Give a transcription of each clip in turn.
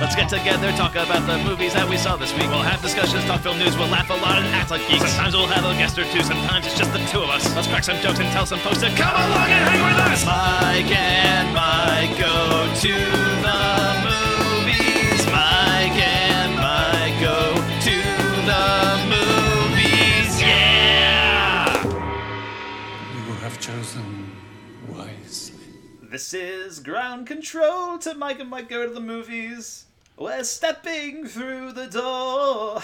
Let's get together, talk about the movies that we saw this week. We'll have discussions, talk film news, we'll laugh a lot and act like geeks. Sometimes we'll have a guest or two, sometimes it's just the two of us. Let's crack some jokes and tell some folks to come along and hang with us. Mike and Mike go to the movies. Mike and Mike go to the movies. Yeah! You will have chosen wisely. This is ground control to Mike and Mike go to the movies. We're stepping through the door.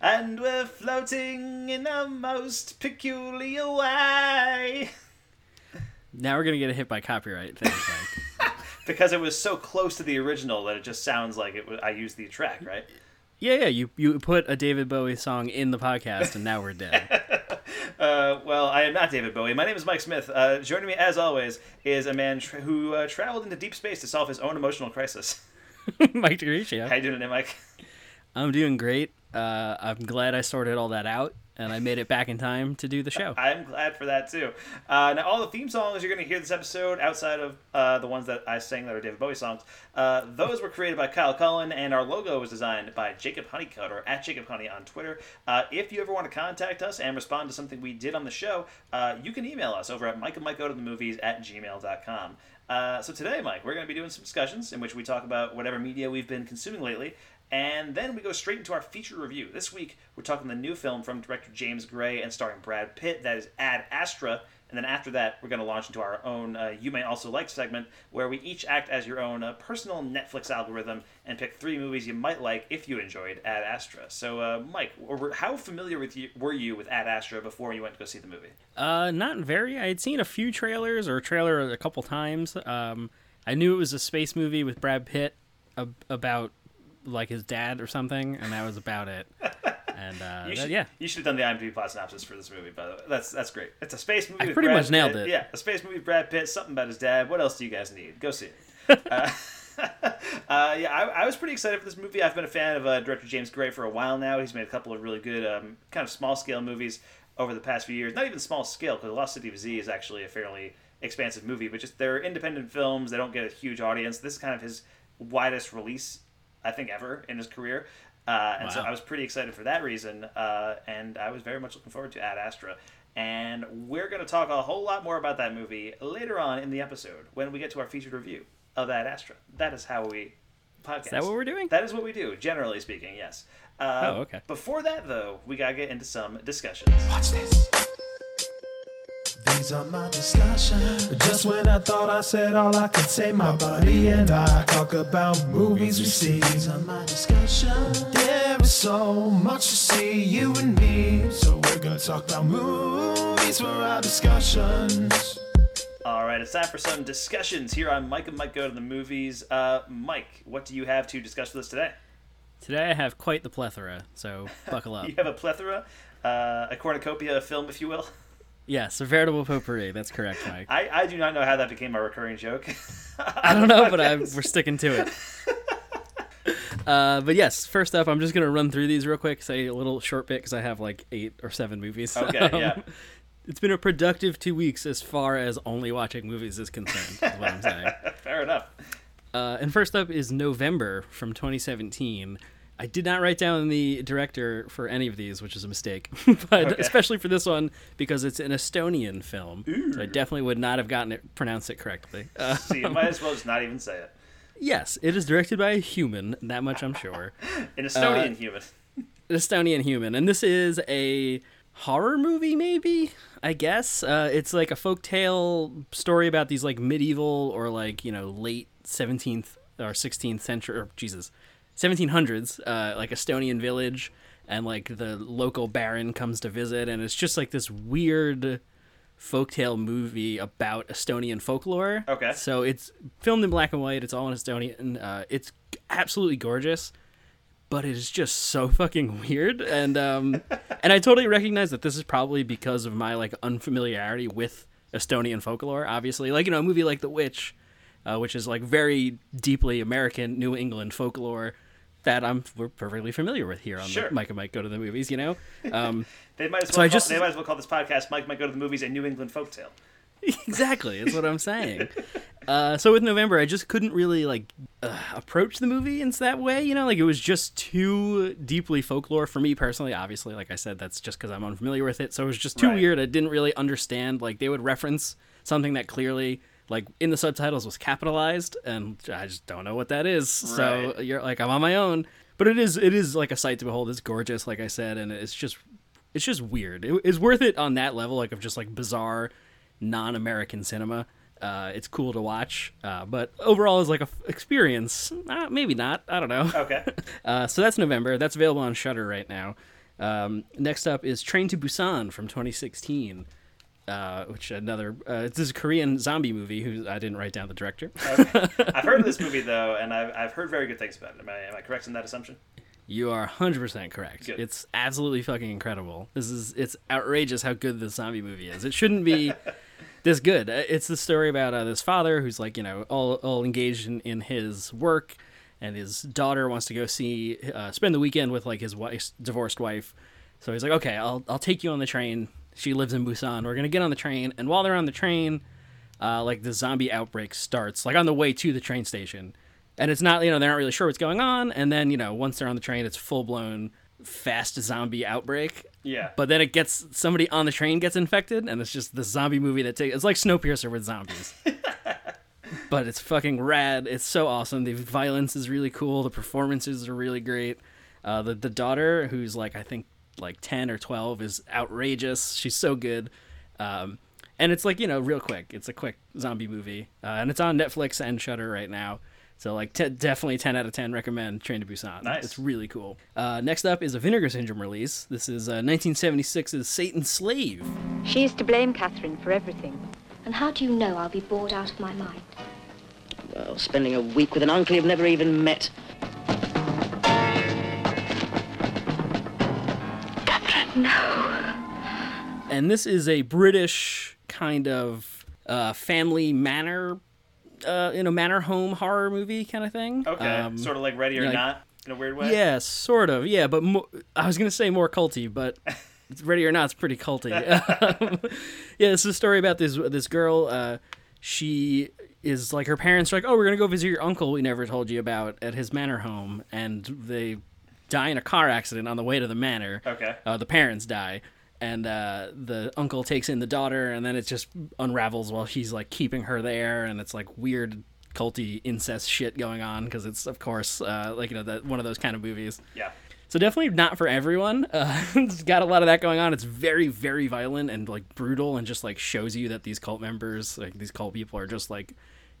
And we're floating in a most peculiar way. Now we're gonna get hit by copyright. Mike. Because it was so close to the original that it just sounds like it was, I used the track, right? yeah, yeah. You you put a David Bowie song in the podcast, and now we're dead. Uh, well, I am not David Bowie. My name is Mike Smith. Uh, joining me, as always, is a man tra- who uh, traveled into deep space to solve his own emotional crisis. Mike DeGricia. How you doing today, Mike? I'm doing great. Uh, I'm glad I sorted all that out, and I made it back in time to do the show. I'm glad for that too. Uh, now, all the theme songs you're going to hear this episode, outside of uh, the ones that I sang that are David Bowie songs, uh, those were created by Kyle Cullen, and our logo was designed by Jacob Honeycutt or at Jacob Honey on Twitter. Uh, if you ever want to contact us and respond to something we did on the show, uh, you can email us over at Mike and Mike Go to the Movies at gmail.com. Uh, so today, Mike, we're going to be doing some discussions in which we talk about whatever media we've been consuming lately, and then we go straight into our feature review. This week, we're talking the new film from director James Gray and starring Brad Pitt, that is Ad Astra. And then after that, we're going to launch into our own uh, You May Also Like segment, where we each act as your own uh, personal Netflix algorithm and pick three movies you might like if you enjoyed Ad Astra. So, uh, Mike, how familiar with you, were you with Ad Astra before you went to go see the movie? Uh, not very. I had seen a few trailers or a trailer a couple times. Um, I knew it was a space movie with Brad Pitt ab- about like his dad or something, and that was about it. And uh, You that- should, yeah, you should have done the IMDb plot synopsis for this movie, by the way. That's that's great. It's a space movie. I pretty Brad much nailed Pitt. it. Yeah, a space movie with Brad Pitt. Something about his dad. What else do you guys need? Go see it. uh, uh, yeah, I, I was pretty excited for this movie. I've been a fan of uh, director James Gray for a while now. He's made a couple of really good, um, kind of small scale movies over the past few years. Not even small scale, because Lost City of Z is actually a fairly expansive movie, but just they're independent films. They don't get a huge audience. This is kind of his widest release, I think, ever in his career. Uh, and so I was pretty excited for that reason, uh, and I was very much looking forward to Ad Astra. And we're going to talk a whole lot more about that movie later on in the episode when we get to our featured review of Ad Astra. That is how we podcast. is that what we're doing? That is what we do, generally speaking, yes. Uh, Oh, okay. Before that, though, we got to get into some discussions. Watch this. These are my discussions. Just when I thought I said all I could say, my buddy and I talk about movies we see. These are my discussions. There is so much to see, you and me. So we're gonna talk about movies for our discussions. All right, it's time for some discussions here on Mike and Mike Go to the Movies. Uh, Mike, what do you have to discuss with us today? Today I have quite the plethora, so buckle up. You have a plethora, uh, a cornucopia of film, if you will. Yes, a veritable potpourri. That's correct, Mike. I, I do not know how that became a recurring joke. I don't know, but I, we're sticking to it. Uh, but yes, first up, I'm just gonna run through these real quick. Say a little short bit because I have like eight or seven movies. Okay, yeah. It's been a productive two weeks as far as only watching movies is concerned. is what I'm saying. Fair enough. Uh, and first up is November from 2017. I did not write down the director for any of these, which is a mistake, but Okay. especially for this one because it's an Estonian film. So I definitely would not have gotten it pronounced it correctly. Uh, So you might as well just not even say it. yes, it is directed by a human. That much I'm sure. An Uh, Estonian human. An Estonian human, and this is a horror movie, maybe. I guess uh, it's like a folktale story about these like medieval or like you know late 17th or 16th century or Jesus 1700s uh, like Estonian village and like the local baron comes to visit and it's just like this weird folktale movie about Estonian folklore. Okay. So it's filmed in black and white. It's all in Estonian. Uh, it's absolutely gorgeous but it is just so fucking weird and um and I totally recognize that this is probably because of my like unfamiliarity with Estonian folklore obviously like you know a movie like The Witch uh, which is like very deeply American New England folklore that I'm we're perfectly familiar with here on Sure. the Mike and Mike go to the movies you know um They might as well. so I call, just- they might as well call this podcast "Mike Might Go to the Movies: A New England Folktale." exactly is what i'm saying Uh, so with November, I just couldn't really like uh, approach the movie in that way. You know, like it was just too deeply folklore for me personally. Obviously, like I said, that's just because I'm unfamiliar with it. So it was just too Right. weird. I didn't really understand. Like they would reference something that clearly, like in the subtitles, was capitalized, and I just don't know what that is. So you're like, I'm on my own. But it is it is like a sight to behold. It's gorgeous, like I said, and it's just it's just weird. It, it's worth it on that level, like of just like bizarre, non-American cinema. Uh, it's cool to watch, uh, but overall, as like a f- experience, uh, maybe not. I don't know. Okay. Uh, so that's November. That's available on Shudder right now. Um, next up is Train to Busan from 2016, uh, which another uh, this is a Korean zombie movie. Who I didn't write down the director. I've heard of this movie though, and I've, I've heard very good things about it. Am I, am I correct in that assumption? You are 100% correct. Good. It's absolutely fucking incredible. This is it's outrageous how good this zombie movie is. It shouldn't be this good. Uh, It's the story about uh, this father who's like, you know, all all engaged in, in his work and his daughter wants to go see uh, spend the weekend with like his wife's divorced wife. So he's like, "Okay, I'll I'll take you on the train." She lives in Busan. We're going to get on the train and while they're on the train, uh, like the zombie outbreak starts like on the way to the train station. And it's not you know they're not really sure what's going on and then you know once they're on the train it's full blown fast zombie outbreak. Yeah. but then it gets somebody on the train gets infected and it's just the zombie movie that takes it's like snowpiercer with zombies. But it's fucking rad. It's so awesome. The violence is really cool. The performances are really great. Uh, the, the daughter who's like i think like 10 or 12 is outrageous. She's so good. Um, and it's like you know real quick. It's a quick zombie movie. Uh, and it's on netflix and shudder right now. So like te- definitely 10 out of 10 recommend train to busan. Nice. it's really cool. Uh, next up is a vinegar syndrome release. This is uh, 1976's satan's slave. She's to blame, Catherine, for everything. And how do you know I'll be bored out of my mind? Well, spending a week with an uncle you've never even met. And this is a British kind of uh, family manor, uh, you know, manor home horror movie kind of thing. Okay. Um, sort of like Ready or like- Not in a weird way. Yeah, sort of. Yeah, but mo- I was gonna say more culty, but Ready or Not's pretty culty. yeah, this is a story about this this girl. Uh, she is like her parents are like, oh, we're gonna go visit your uncle we never told you about at his manor home, and they die in a car accident on the way to the manor. Okay. Uh, the parents die. And uh, the uncle takes in the daughter, and then it just unravels while he's like keeping her there, and it's like weird culty incest shit going on because it's of course uh, like you know that one of those kind of movies. Yeah. So definitely not for everyone. Uh, it's got a lot of that going on. It's very, very violent and like brutal, and just like shows you that these cult members, like these cult people, are just like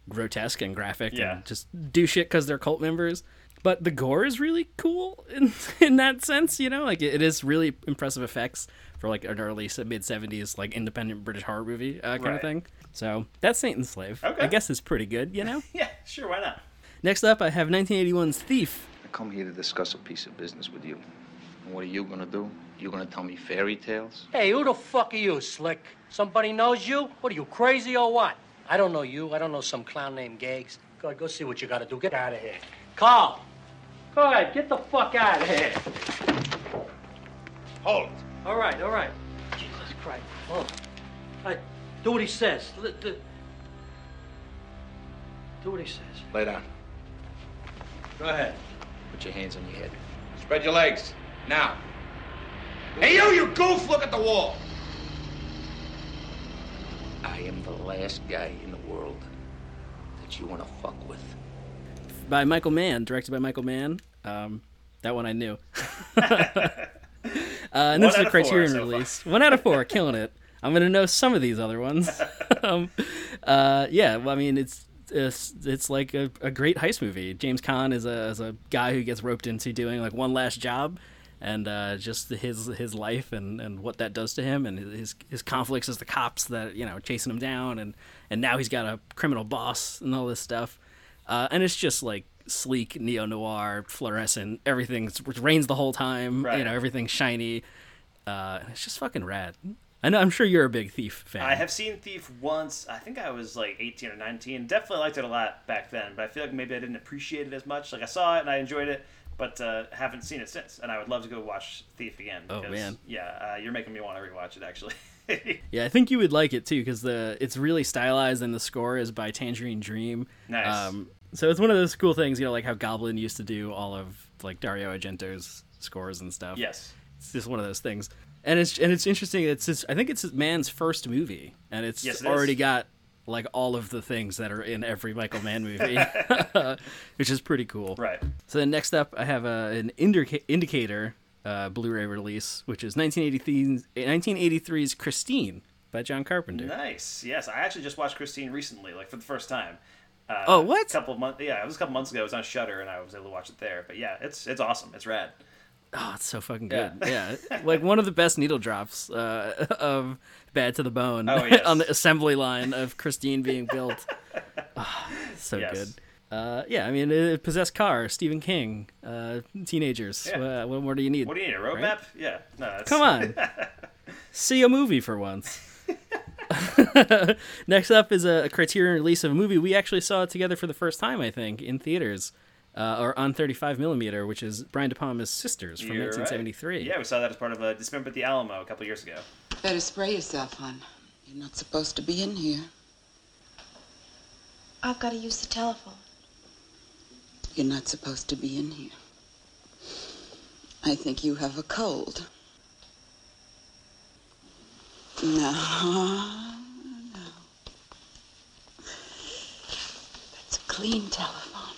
grotesque and graphic Yeah. and just do shit because they're cult members. But the gore is really cool in in that sense, you know. Like it, it is really impressive effects for like an early mid seventies like independent British horror movie uh, kind Right. of thing. So that's Satan's Slave. Okay. I guess it's pretty good, you know. Yeah. Sure. Why not? Next up, I have 1981's Thief. I come here to discuss a piece of business with you. And what are you gonna do? You gonna tell me fairy tales? Hey, who the fuck are you, Slick? Somebody knows you? What are you, crazy or what? I don't know you. I don't know some clown named Gags. Go go see what you gotta do. Get out of here. Carl! Go ahead, get the fuck out of here. Hold it. All right, all right. Jesus Christ. Oh. I, do what he says. Li- Do, do what he says. Lay down. Go ahead. Put your hands on your head. Spread your legs. Now. Hey, you, you goof! Look at the wall. I am the last guy in the world that you wanna fuck with. By Michael Mann, directed by Michael Mann. Um, that one I knew. uh, and this is a Criterion so release. One out of four, killing it. I'm gonna know some of these other ones. um, uh, yeah, well, I mean, it's it's, it's like a, a great heist movie. James Caan is a is a guy who gets roped into doing like one last job, and uh, just his his life and, and what that does to him, and his his conflicts as the cops that you know chasing him down, and and now he's got a criminal boss and all this stuff, uh, and it's just like sleek neo noir, fluorescent, everything rains the whole time. Right. You know, everything's shiny. Uh, it's just fucking rad. I know. I'm sure you're a big Thief fan. I have seen Thief once. I think I was like 18 or 19. Definitely liked it a lot back then, but I feel like maybe I didn't appreciate it as much. Like I saw it and I enjoyed it, but uh, haven't seen it since. And I would love to go watch Thief again. Oh, man. Yeah, uh, you're making me want to rewatch it actually. Yeah, I think you would like it too because the it's really stylized and the score is by Tangerine Dream. Nice. So it's one of those cool things, you know, like how Goblin used to do all of like Dario Argento's scores and stuff. yes. it's just one of those things. And it's and it's interesting. It's his, I think it's man's first movie, and it's Yes, it already is. got like all of the things that are in every Michael Mann movie, which is pretty cool. Right. So then next up, I have uh, an indica- indicator uh, Blu-ray release, which is 1983's, 1983's Christine by John Carpenter. Nice. Yes, I actually just watched Christine recently, like for the first time. Uh, Oh, what? A couple months. Yeah, it was a couple months ago. It was on Shudder, and I was able to watch it there. But yeah, it's it's awesome. It's rad. Oh, it's so fucking good. Yeah, like one of the best needle drops uh, of Bad to the Bone Oh, yes. on the assembly line of Christine being built. Ah, so Yes. good. Uh, yeah, I mean, uh, possessed car, Stephen King, uh, teenagers. Yeah. Uh, what more do you need? What do you need? A roadmap? Right? Yeah. No. Come on, see a movie for once. Next up is a, a Criterion release of a movie we actually saw together for the first time, I think, in theaters. Uh, or on 35 millimeter, which is Brian De Palma's Sisters from You're right. 1973. Yeah, we saw that as part of a Dismember at the Alamo a couple years ago. Better spray yourself, hon. You're not supposed to be in here. I've got to use the telephone. You're not supposed to be in here. I think you have a cold. No, no. That's a clean telephone.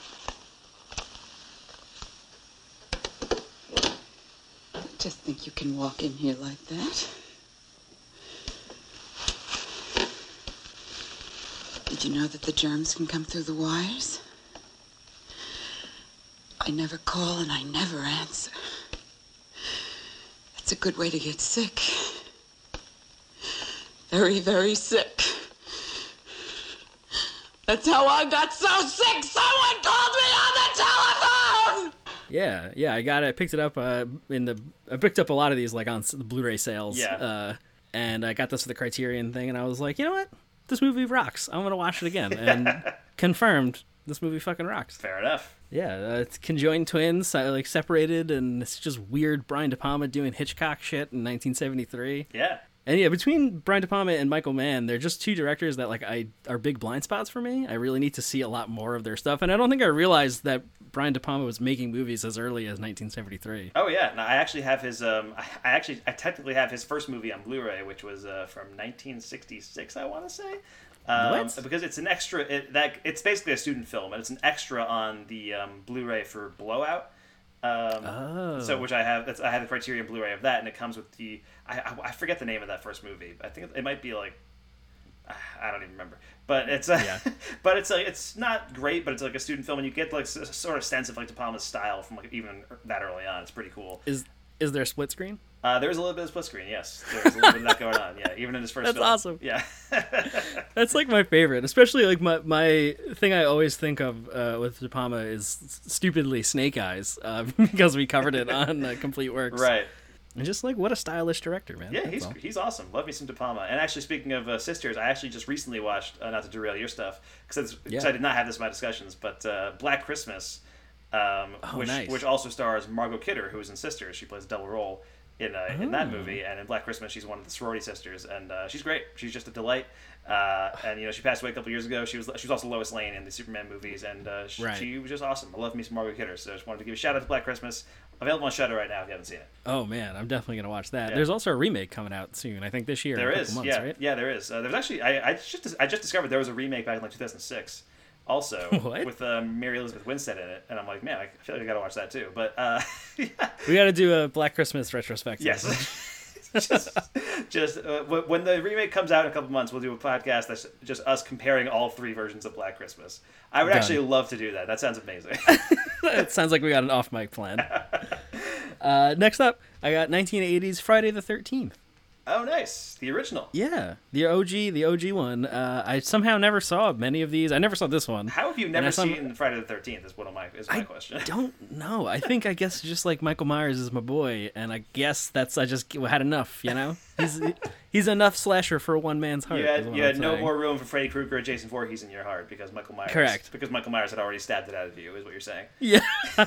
I just think you can walk in here like that. Did you know that the germs can come through the wires? I never call and I never answer. That's a good way to get sick. Very, very sick. That's how I got so sick. Someone called me on the telephone. Yeah, yeah, I got it. I picked it up uh, in the. I picked up a lot of these like on the Blu-ray sales. Yeah. Uh, and I got this for the Criterion thing, and I was like, you know what, this movie rocks. I'm gonna watch it again, and confirmed this movie fucking rocks. Fair enough. Yeah, uh, it's conjoined twins, like separated, and it's just weird. Brian De Palma doing Hitchcock shit in 1973. Yeah. And yeah, between Brian De Palma and Michael Mann, they're just two directors that like I are big blind spots for me. I really need to see a lot more of their stuff, and I don't think I realized that Brian De Palma was making movies as early as 1973. Oh yeah, no, I actually have his. Um, I, actually, I technically have his first movie on Blu-ray, which was uh, from 1966, I want to say. Um, What? Because it's an extra. It, that it's basically a student film, and it's an extra on the um, Blu-ray for Blowout. Um, Oh. So which I have. That's, I have the Criterion Blu-ray of that, and it comes with the. I, I, I forget the name of that first movie. I think it might be like. Ah, I don't even remember, but it's a, Yeah. but it's like it's not great, but it's like a student film, and you get like s- sort of sense of like De Palma's style from like even that early on. It's pretty cool. Is is there a split screen? Uh, there's a little bit of split screen, yes. There's a little bit of that going on, yeah. Even in his first That's film. awesome. Yeah. That's like my favorite, especially like my my thing I always think of uh, with De Palma is stupidly Snake Eyes uh, because we covered it on uh, Complete Works. right. And just like what a stylish director, man. Yeah, That's he's all. he's awesome. Love me some De Palma. And actually, speaking of uh, sisters, I actually just recently watched, uh, not to derail your stuff, because Yeah. I did not have this in my discussions, but uh, Black Christmas, um, Oh, which nice. which also stars Margot Kidder, who is in Sisters. She plays a double role in uh, in that Oh. movie, and in Black Christmas, she's one of the sorority sisters, and uh, she's great. She's just a delight. Uh, and you know, she passed away a couple years ago. She was she was also Lois Lane in the Superman movies, and uh, she, Right. she was just awesome. I love me some Margot Kidder, so I just wanted to give a shout out to Black Christmas. Available on Shudder right now if you haven't seen it. Oh man, I'm definitely gonna watch that. Yeah. There's also a remake coming out soon. I think this year. There is, months, yeah, right? yeah, there is. Uh, there's actually, I, I just, I just discovered there was a remake back in like 2006, also What? with um, Mary Elizabeth Winstead in it, and I'm like, man, I feel like I gotta watch that too. But uh, yeah, We got to do a Black Christmas retrospective. yes. just, just uh, when the remake comes out in a couple months, we'll do a podcast that's just us comparing all three versions of Black Christmas. I would Done. actually love to do that. That sounds amazing. it sounds like we got an off mic plan. Uh, next up, I got 1980s Friday the 13th. Oh, nice, the original. Yeah, the OG, the OG one. Uh, I somehow never saw many of these. I never saw this one. How have you never seen Friday the Thirteenth? Is one of my is my I question. I don't know. I think I guess just like Michael Myers is my boy, and I guess that's I just had enough. You know, he's he's enough slasher for one man's heart. You had, you had no more room for Freddy Krueger or Jason Voorhees in your heart because Michael Myers. Correct. Because Michael Myers had already stabbed it out of you, is what you're saying. Yeah.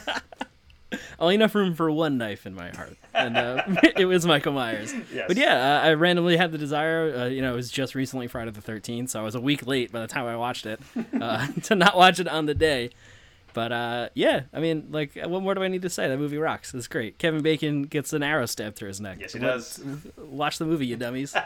only enough room for one knife in my heart, and uh, it was Michael Myers. Yes. But yeah, uh, I randomly had the desire. Uh, you know, it was just recently Friday the Thirteenth, so I was a week late by the time I watched it uh, to not watch it on the day. But uh, yeah, I mean, like, what more do I need to say? That movie rocks. It's great. Kevin Bacon gets an arrow stabbed through his neck. Yes, he What- does. Watch the movie, you dummies. uh,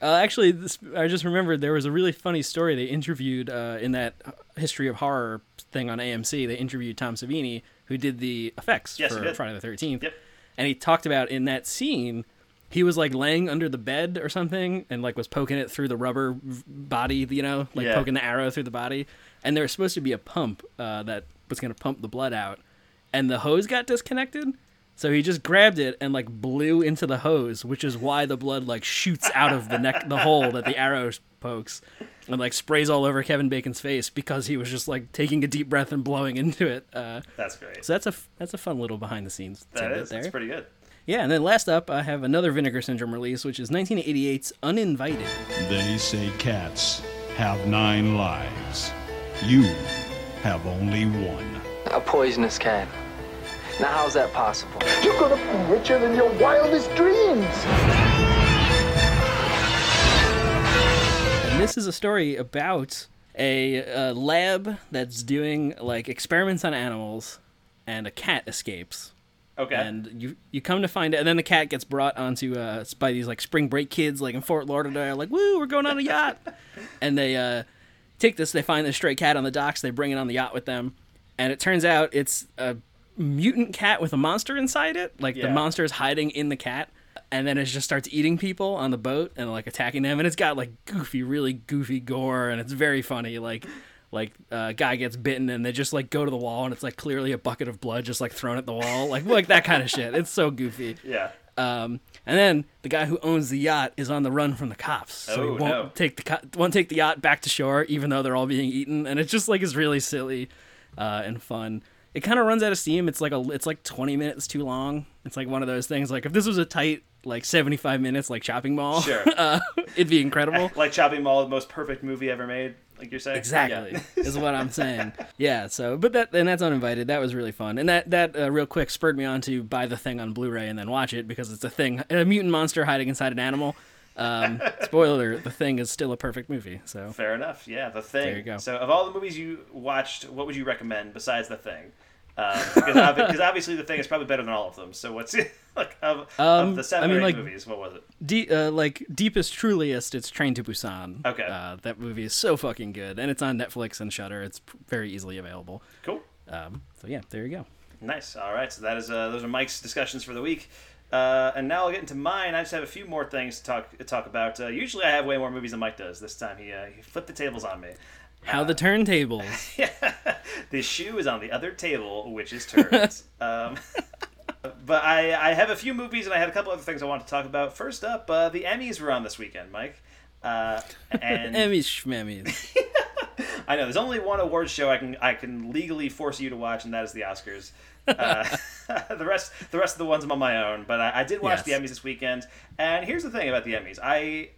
actually, this, I just remembered there was a really funny story they interviewed uh, in that history of horror thing on AMC. They interviewed Tom Savini, who did the effects Yes, for. Friday the Thirteenth. Yep. And he talked about in that scene, he was like laying under the bed or something, and like was poking it through the rubber body, you know, like Yeah. poking the arrow through the body. And there was supposed to be a pump uh, that was going to pump the blood out, and the hose got disconnected. So he just grabbed it and like blew into the hose, which is why the blood like shoots out of the neck, the hole that the arrow pokes, and like sprays all over Kevin Bacon's face because he was just like taking a deep breath and blowing into it. Uh, That's great. so that's a f- that's a fun little behind the scenes That tidbit is. there. That's pretty good. Yeah, and then last up, I have another Vinegar Syndrome release, which is 1988's Uninvited. They say cats have nine lives. You have only one. A poisonous cat. Now, how's that possible? You're gonna be richer than your wildest dreams. And this is a story about a, uh lab that's doing like experiments on animals, and a cat escapes. Okay. And you you come to find it, and then the cat gets brought onto uh by these like spring break kids like in Fort Lauderdale, like woo, we're going on a yacht, and they uh take this. They find this stray cat on the docks. They bring it on the yacht with them, and it turns out it's a mutant cat with a monster inside it. Like the monster is hiding in the cat, and then it just starts eating people on the boat and like attacking them. And it's got like goofy, really goofy gore, and it's very funny. Like like uh, guy gets bitten and they just like go to the wall and it's like clearly a bucket of blood just like thrown at the wall like like that kind of shit it's so goofy Yeah. um, and then the guy who owns the yacht is on the run from the cops, so Oh, he won't no. take the co- won't take the yacht back to shore, even though they're all being eaten. And it just like is really silly uh, and fun. It kind of runs out of steam. It's like a it's like twenty minutes too long. It's like one of those things. Like if this was a tight like seventy five minutes like Chopping Mall, Sure. uh, it'd be incredible. like Chopping Mall, the most perfect movie ever made. Like you're saying. Exactly Yeah. is what I'm saying. Yeah. So, but that and that's uninvited. That was really fun, and that that uh, real quick spurred me on to buy the thing on Blu-ray and then watch it because it's a thing, a mutant monster hiding inside an animal. Um, spoiler: the thing is still a perfect movie. So Fair enough. Yeah, The Thing. There you go. So, of all the movies you watched, what would you recommend besides The Thing? Uh, because, obvi- because obviously The Thing is probably better than all of them. So, what's like of, Um, of the seven I mean, or eight like- movies? What was it? De- uh, like deepest, truliest, it's Train to Busan. Okay. Uh, that movie is so fucking good, and it's on Netflix and Shudder. It's very easily available. Cool. Um, so yeah, there you go. Nice. All right. So that is uh, those are Mike's discussions for the week. Uh, and now I'll get into mine. I just have a few more things to talk talk about. Uh, usually I have way more movies than Mike does. This time he uh, he flipped the tables on me. How the turntables. the shoe is on the other table, which is turned. um, but I, I have a few movies and I had a couple other things I want to talk about. First up, uh, the Emmys were on this weekend, Mike. Uh, and Emmys schmemmies. I know there's only one award show I can I can legally force you to watch, and that is the Oscars. Uh, the rest the rest of the ones I'm on my own, but I, I did watch Yes. the Emmys this weekend. And here's the thing about the Emmys, I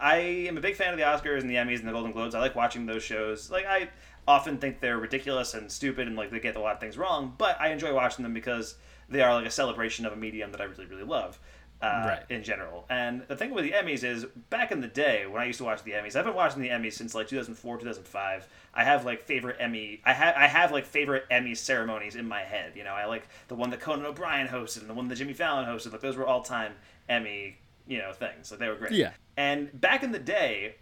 I am a big fan of the Oscars and the Emmys and the Golden Globes. I like watching those shows. Like I often think they're ridiculous and stupid and like they get a lot of things wrong, but I enjoy watching them because they are like a celebration of a medium that I really really love uh, Right. in general. And the thing with the Emmys is, back in the day when I used to watch the Emmys, I've been watching the Emmys since like 2004, 2005. I have like favorite Emmy, I have I have like favorite Emmy ceremonies in my head. You know, I like the one that Conan O'Brien hosted and the one that Jimmy Fallon hosted. Like those were all time Emmy, you know, things. Like they were great. Yeah. And back in the day,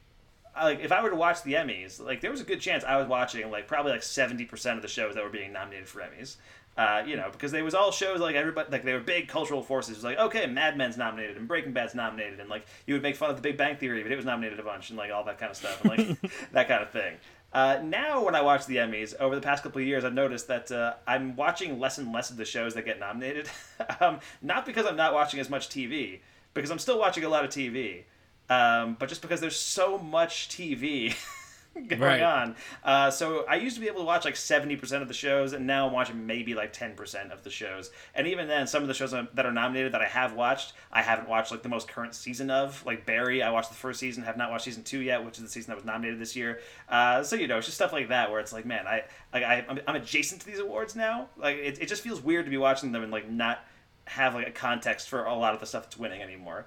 I- like if I were to watch the Emmys, like there was a good chance I was watching like probably like seventy percent of the shows that were being nominated for Emmys. Uh, you know, because they was all shows like everybody like they were big cultural forces. It was like okay, Mad Men's nominated and Breaking Bad's nominated, and like you would make fun of The Big Bang Theory, but it was nominated a bunch and like all that kind of stuff and like that kind of thing. Uh, now, when I watch the Emmys over the past couple of years, I've noticed that uh, I'm watching less and less of the shows that get nominated. um, not because I'm not watching as much TV, because I'm still watching a lot of TV, um, but just because there's so much TV going Right. on. Uh, so I used to be able to watch like seventy percent of the shows, and now I'm watching maybe like ten percent of the shows. And even then, some of the shows that are nominated that I have watched, I haven't watched like the most current season of. Like Barry, I watched the first season, have not watched season two yet, which is the season that was nominated this year. Uh, so you know, it's just stuff like that where it's like, man, I like I I'm, I'm adjacent to these awards now. Like it, it just feels weird to be watching them and like not have like a context for a lot of the stuff that's winning anymore.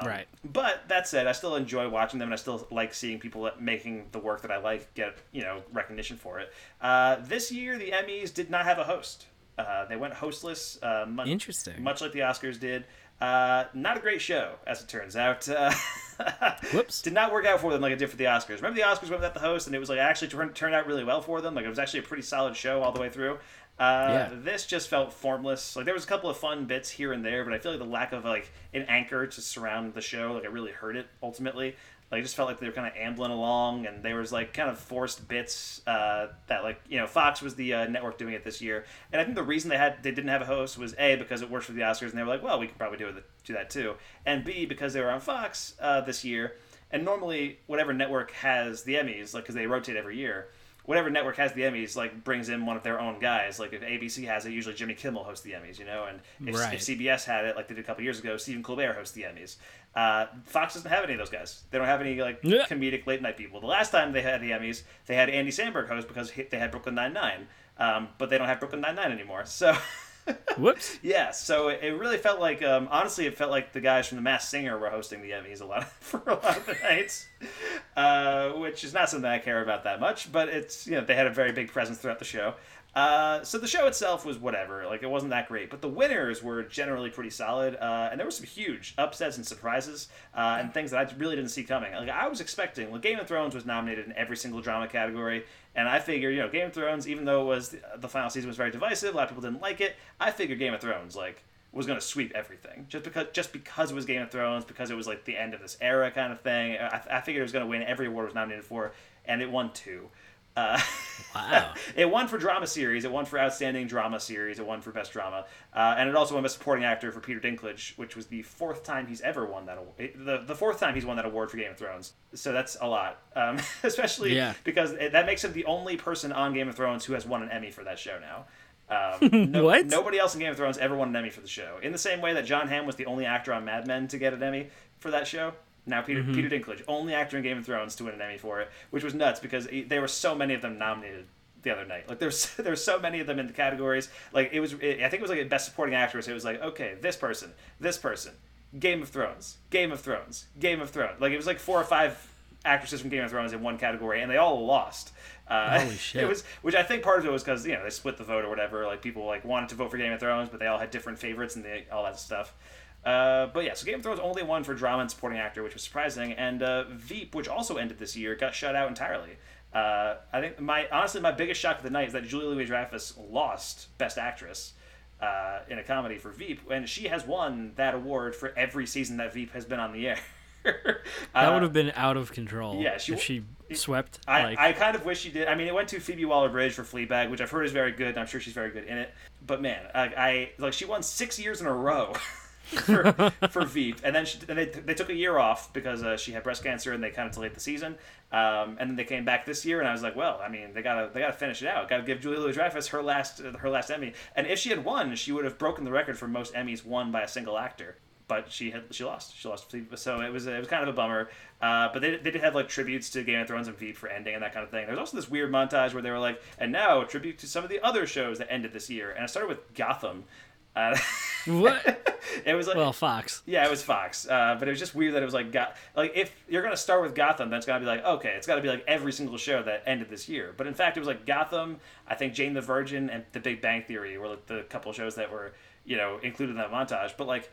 Um, Right. But that said, I still enjoy watching them, and I still like seeing people making the work that I like get you know recognition for it. Uh, this year, the Emmys did not have a host. Uh, they went hostless. Uh, mu- Interesting. Much like the Oscars did. Uh, not a great show, as it turns out. Uh, Whoops. did not work out for them like it did for the Oscars. Remember the Oscars went without the host, and it was like actually turned, turned out really well for them. Like it was actually a pretty solid show all the way through. Uh, Yeah. This just felt formless. Like there was a couple of fun bits here and there, but I feel like the lack of like an anchor to surround the show, like it really hurt it ultimately. Like it just felt like they were kind of ambling along, and there was like kind of forced bits uh, that like you know Fox was the uh, network doing it this year, and I think the reason they had they didn't have a host was a because it worked for the Oscars, and they were like, well, we could probably do it do that too, and b because they were on Fox uh, this year, and normally whatever network has the Emmys, like because they rotate every year, whatever network has the Emmys, like brings in one of their own guys. Like if ABC has it, usually Jimmy Kimmel hosts the Emmys, you know, and if, Right. if CBS had it, like they did a couple years ago, Stephen Colbert hosts the Emmys. Uh, Fox doesn't have any of those guys. They don't have any like Yeah. comedic late night people. The last time they had the Emmys, they had Andy Samberg host because they had Brooklyn Nine Nine, um, but they don't have Brooklyn Nine Nine anymore. So. Whoops. Yeah, so it, really felt like, um, honestly, it felt like the guys from The Masked Singer were hosting the Emmys a lot for a lot of the nights, uh, which is not something I care about that much. But it's you know they had a very big presence throughout the show. Uh, so the show itself was whatever, like it wasn't that great, but the winners were generally pretty solid, uh, and there were some huge upsets and surprises uh, and things that I really didn't see coming. Like I was expecting, like Game of Thrones was nominated in every single drama category, and I figured, you know, Game of Thrones, even though it was the, the final season was very divisive, a lot of people didn't like it. I figured Game of Thrones, like was going to sweep everything just because just because it was Game of Thrones, because it was like the end of this era kind of thing. I, I figured it was going to win every award it was nominated for, and it won two. Uh, Wow. it won for drama series. It won for outstanding drama series. It won for best drama, uh, and it also won best supporting actor for Peter Dinklage, which was the fourth time he's ever won that award. The, the fourth time he's won that award for Game of Thrones. So that's a lot, um, especially Yeah. because it, that makes him the only person on Game of Thrones who has won an Emmy for that show now. Um, no- What? Nobody else in Game of Thrones ever won an Emmy for the show. In the same way that Jon Hamm was the only actor on Mad Men to get an Emmy for that show. Now Peter Mhm. Peter Dinklage, only actor in Game of Thrones to win an Emmy for it, which was nuts because he- there were so many of them nominated the other night. Like there's there's so many of them in the categories. Like it was, it, I think it was like a best supporting actress. It was like okay, this person, this person, Game of Thrones, Game of Thrones, Game of Thrones. Like it was like four or five actresses from Game of Thrones in one category, and they all lost. Uh, Holy shit. It was, which I think part of it was because you know they split the vote or whatever. Like people like wanted to vote for Game of Thrones, but they all had different favorites and they, all that stuff. Uh, but yeah, so Game of Thrones only won for drama and supporting actor, which was surprising. And uh, Veep, which also ended this year, got shut out entirely. Uh, I think my honestly my biggest shock of the night is that Julia Louis Dreyfus lost Best Actress uh, in a comedy for Veep, and she has won that award for every season that Veep has been on the air. That Uh, would have been out of control. yeah, she if she swept. I, like, I kind of wish she did. I mean, it went to Phoebe Waller-Bridge for Fleabag, which I've heard is very good, and I'm sure she's very good in it. But man, I, I like she won six years in a row for, for Veep, and then she, and they, they took a year off because uh, she had breast cancer, and they kind of delayed the season. Um, and then they came back this year, and I was like, well, I mean, they gotta they gotta finish it out. Got to give Julia Louis-Dreyfus her last her last Emmy, and if she had won, she would have broken the record for most Emmys won by a single actor but she had she lost. She lost. So it was it was kind of a bummer. Uh, but they, they did have like tributes to Game of Thrones and Veep for ending and that kind of thing. There was also this weird montage where they were like, and now a tribute to some of the other shows that ended this year. And it started with Gotham. Uh, what? it was like well, Fox. yeah, it was Fox. Uh, but it was just weird that it was like Go- like if you're gonna start with Gotham, then it's gotta be like okay, it's gotta be like every single show that ended this year. But in fact, it was like Gotham, I think Jane the Virgin, and The Big Bang Theory were like the couple shows that were you know included in that montage. But like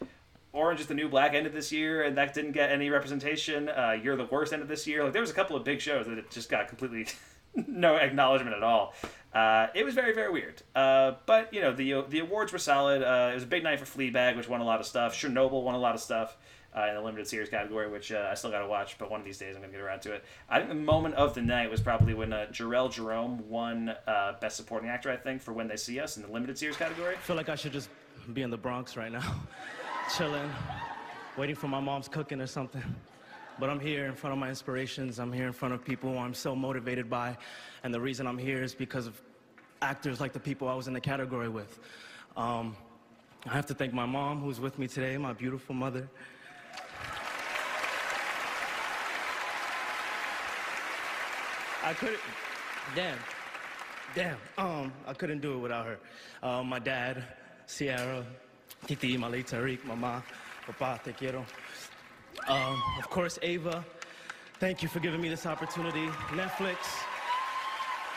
Orange is the New Black ended this year, and that didn't get any representation. Uh, You're the Worst ended this year. Like there was a couple of big shows that it just got completely no acknowledgement at all. Uh, it was very very weird. Uh, but you know the the awards were solid. Uh, it was a big night for Fleabag, which won a lot of stuff. Chernobyl won a lot of stuff. Uh, in the limited series category, which uh, I still got to watch, but one of these days I'm gonna get around to it. I think the moment of the night was probably when uh, Jharrel Jerome won uh, Best Supporting Actor, I think, for When They See Us in the limited series category. I feel like I should just be in the Bronx right now, chilling, waiting for my mom's cooking or something. But I'm here in front of my inspirations. I'm here in front of people who I'm so motivated by. And the reason I'm here is because of actors like the people I was in the category with. Um, I have to thank my mom, who's with me today, my beautiful mother. I couldn't, damn, damn, um, I couldn't do it without her. Uh, my dad, Sierra, Titi, Malay Tariq, Mama, Papa, te quiero. Um, of course, Ava, thank you for giving me this opportunity. Netflix,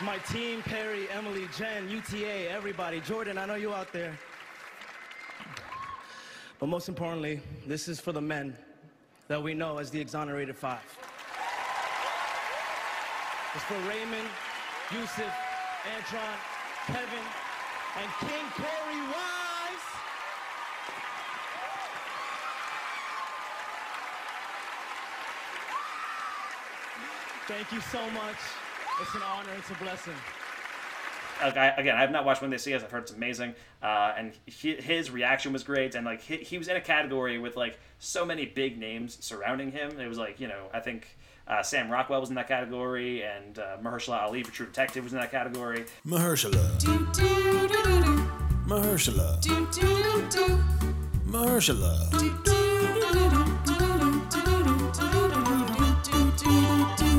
my team, Perry, Emily, Jen, UTA, everybody. Jordan, I know you out there. But most importantly, this is for the men that we know as the exonerated five. It's for Raymond, Yusef, Antron, Kevin, and King Korey Wise. Thank you so much. It's an honor. It's a blessing. Like I, again, I have not watched When They See Us. I've heard it's amazing, uh, and he, his reaction was great. And like he, he was in a category with like so many big names surrounding him. It was like you know I think uh, Sam Rockwell was in that category, and uh, Mahershala Ali for True Detective was in that category. Mahershala. Mahershala. Mahershala.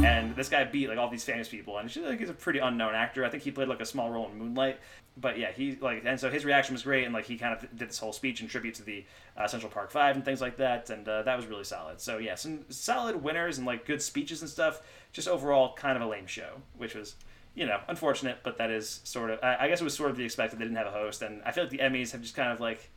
And this guy beat like all these famous people, and she's like he's a pretty unknown actor. I think he played like a small role in Moonlight, but yeah, he like and so his reaction was great, and like he kind of did this whole speech in tribute to the uh, Central Park Five and things like that, and uh, that was really solid. So yeah, some solid winners and like good speeches and stuff. Just overall, kind of a lame show, which was you know, unfortunate, but that is sort of. I guess it was sort of the expected. They didn't have a host, and I feel like the Emmys have just kind of like,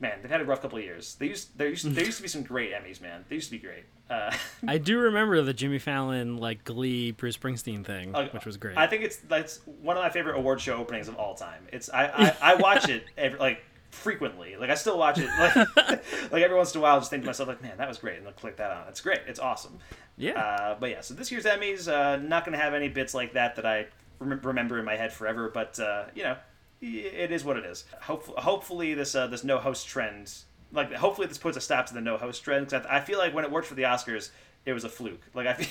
man, they've had a rough couple of years. They used there used there used to be some great Emmys, man. They used to be great. Uh, I do remember the Jimmy Fallon like Glee Bruce Springsteen thing, uh, which was great. I think it's that's one of my favorite award show openings of all time. It's I I, I watch it every, like frequently. Like I still watch it like like every once in a while. I just think to myself like, man, that was great, and I'll click that on. It's great. It's awesome. Yeah. Uh, but yeah, so this year's Emmys uh, not going to have any bits like that that I rem- remember in my head forever. But uh, you know, it is what it is. Hopefully, hopefully this uh, this no host trend, like hopefully this puts a stop to the no host trend. Because I, I feel like when it worked for the Oscars, it was a fluke. Like I feel.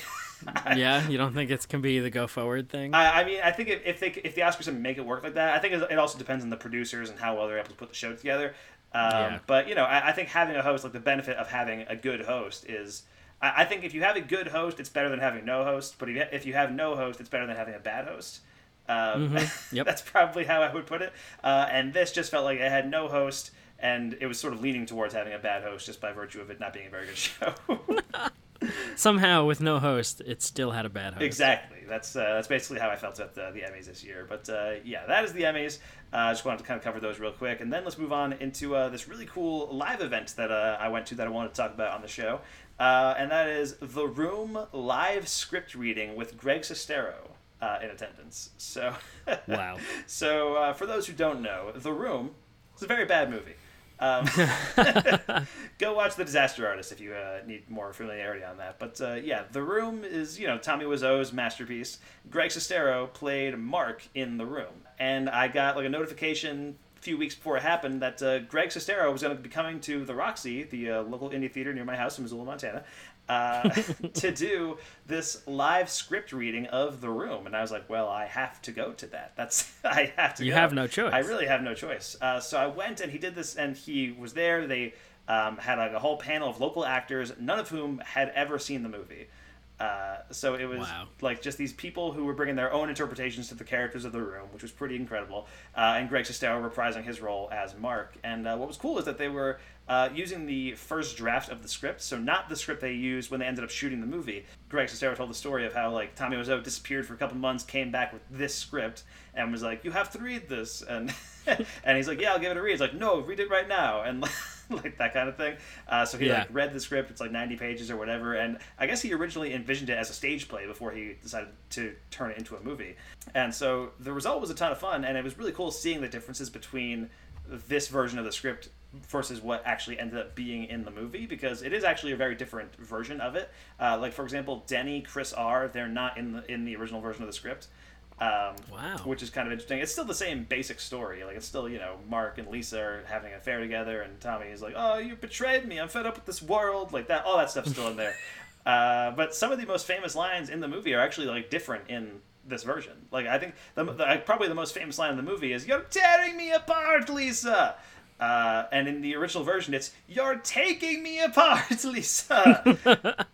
yeah, you don't think it can be the go forward thing? I, I mean, I think if, if they if the Oscars can make it work like that, I think it also depends on the producers and how well they're able to put the show together. Um, Yeah. But you know, I, I think having a host, like the benefit of having a good host is, I, I think if you have a good host, it's better than having no host. But if you, if you have no host, it's better than having a bad host. Um, Mhm. Yep. that's probably how I would put it. Uh, and this just felt like it had no host, and it was sort of leaning towards having a bad host just by virtue of it not being a very good show. Somehow, with no host, it still had a bad host. Exactly. That's uh, that's basically how I felt at the, the Emmys this year. But uh, yeah, that is the Emmys. Uh, I just wanted to kind of cover those real quick, and then let's move on into uh, this really cool live event that uh, I went to that I wanted to talk about on the show, uh, and that is the Room live script reading with Greg Sestero uh, in attendance. So Wow. so uh, for those who don't know, The Room is a very bad movie. Um, go watch The Disaster Artist if you uh, need more familiarity on that. But uh, yeah, The Room is, you know, Tommy Wiseau's masterpiece. Greg Sestero played Mark in The Room. And I got like a notification a few weeks before it happened that uh, Greg Sestero was going to be coming to the Roxy, the uh, local indie theater near my house in Missoula, Montana, uh, to do this live script reading of The Room. And I was like, well, I have to go to that. That's I have to You go. have no choice. I really have no choice. Uh, so I went and he did this, and he was there. They um, had like a whole panel of local actors, none of whom had ever seen the movie. Uh, so it was Wow. like just these people who were bringing their own interpretations to the characters of the room, which was pretty incredible. Uh, and Greg Sestero reprising his role as Mark. And uh, what was cool is that they were uh, using the first draft of the script, so not the script they used when they ended up shooting the movie. Greg Sestero told the story of how like Tommy Wiseau disappeared for a couple months, came back with this script, and was like, "You have to read this," and and he's like, "Yeah, I'll give it a read." He's like, "No, read it right now," and like that kind of thing. Uh, so he Yeah. like read the script. It's like ninety pages or whatever, and I guess he originally envisioned it as a stage play before he decided to turn it into a movie. And so the result was a ton of fun, and it was really cool seeing the differences between this version of the script versus what actually ended up being in the movie because it is actually a very different version of it. Uh, like for example, Denny, Chris R, they're not in the in the original version of the script. Um, Wow. Which is kind of interesting. It's still the same basic story. Like it's still you know Mark and Lisa are having an affair together, and Tommy is like, "Oh, you betrayed me. I'm fed up with this world." Like that. All that stuff's still in there. Uh, but some of the most famous lines in the movie are actually like different in this version. Like I think the, the probably the most famous line in the movie is "You're tearing me apart, Lisa." Uh, and in the original version, it's "You're taking me apart, Lisa."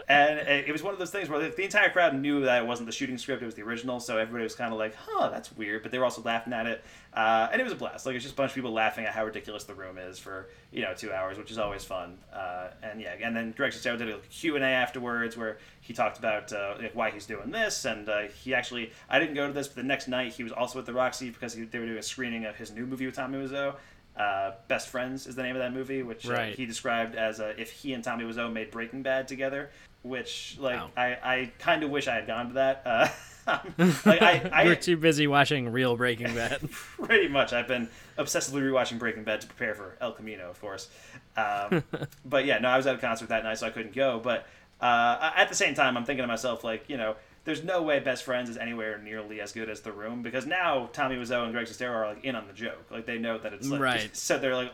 and it was one of those things where the entire crowd knew that it wasn't the shooting script; it was the original. So everybody was kind of like, "Huh, that's weird," but they were also laughing at it, uh, and it was a blast. Like it's just a bunch of people laughing at how ridiculous the room is for you know two hours, which is always fun. Uh, and yeah, and then Greg Sestero did a Q and A afterwards where he talked about uh, like why he's doing this, and uh, he actually I didn't go to this, but the next night he was also at the Roxy because he, they were doing a screening of his new movie with Tommy Wiseau. Uh, Best Friends is the name of that movie, which uh, he described as uh, if he and Tommy Wiseau made Breaking Bad together. Which, like, Wow. I, I kind of wish I had gone to that. Uh, like, I, I We're too busy watching real Breaking Bad. pretty much. I've been obsessively rewatching Breaking Bad to prepare for El Camino, of course. Um, but yeah, no, I was at a concert that night, so I couldn't go. But uh, at the same time, I'm thinking to myself, like, you know, there's no way Best Friends is anywhere nearly as good as The Room because now Tommy Wiseau and Greg Sestero are like in on the joke. Like they know that it's like Right. so they're like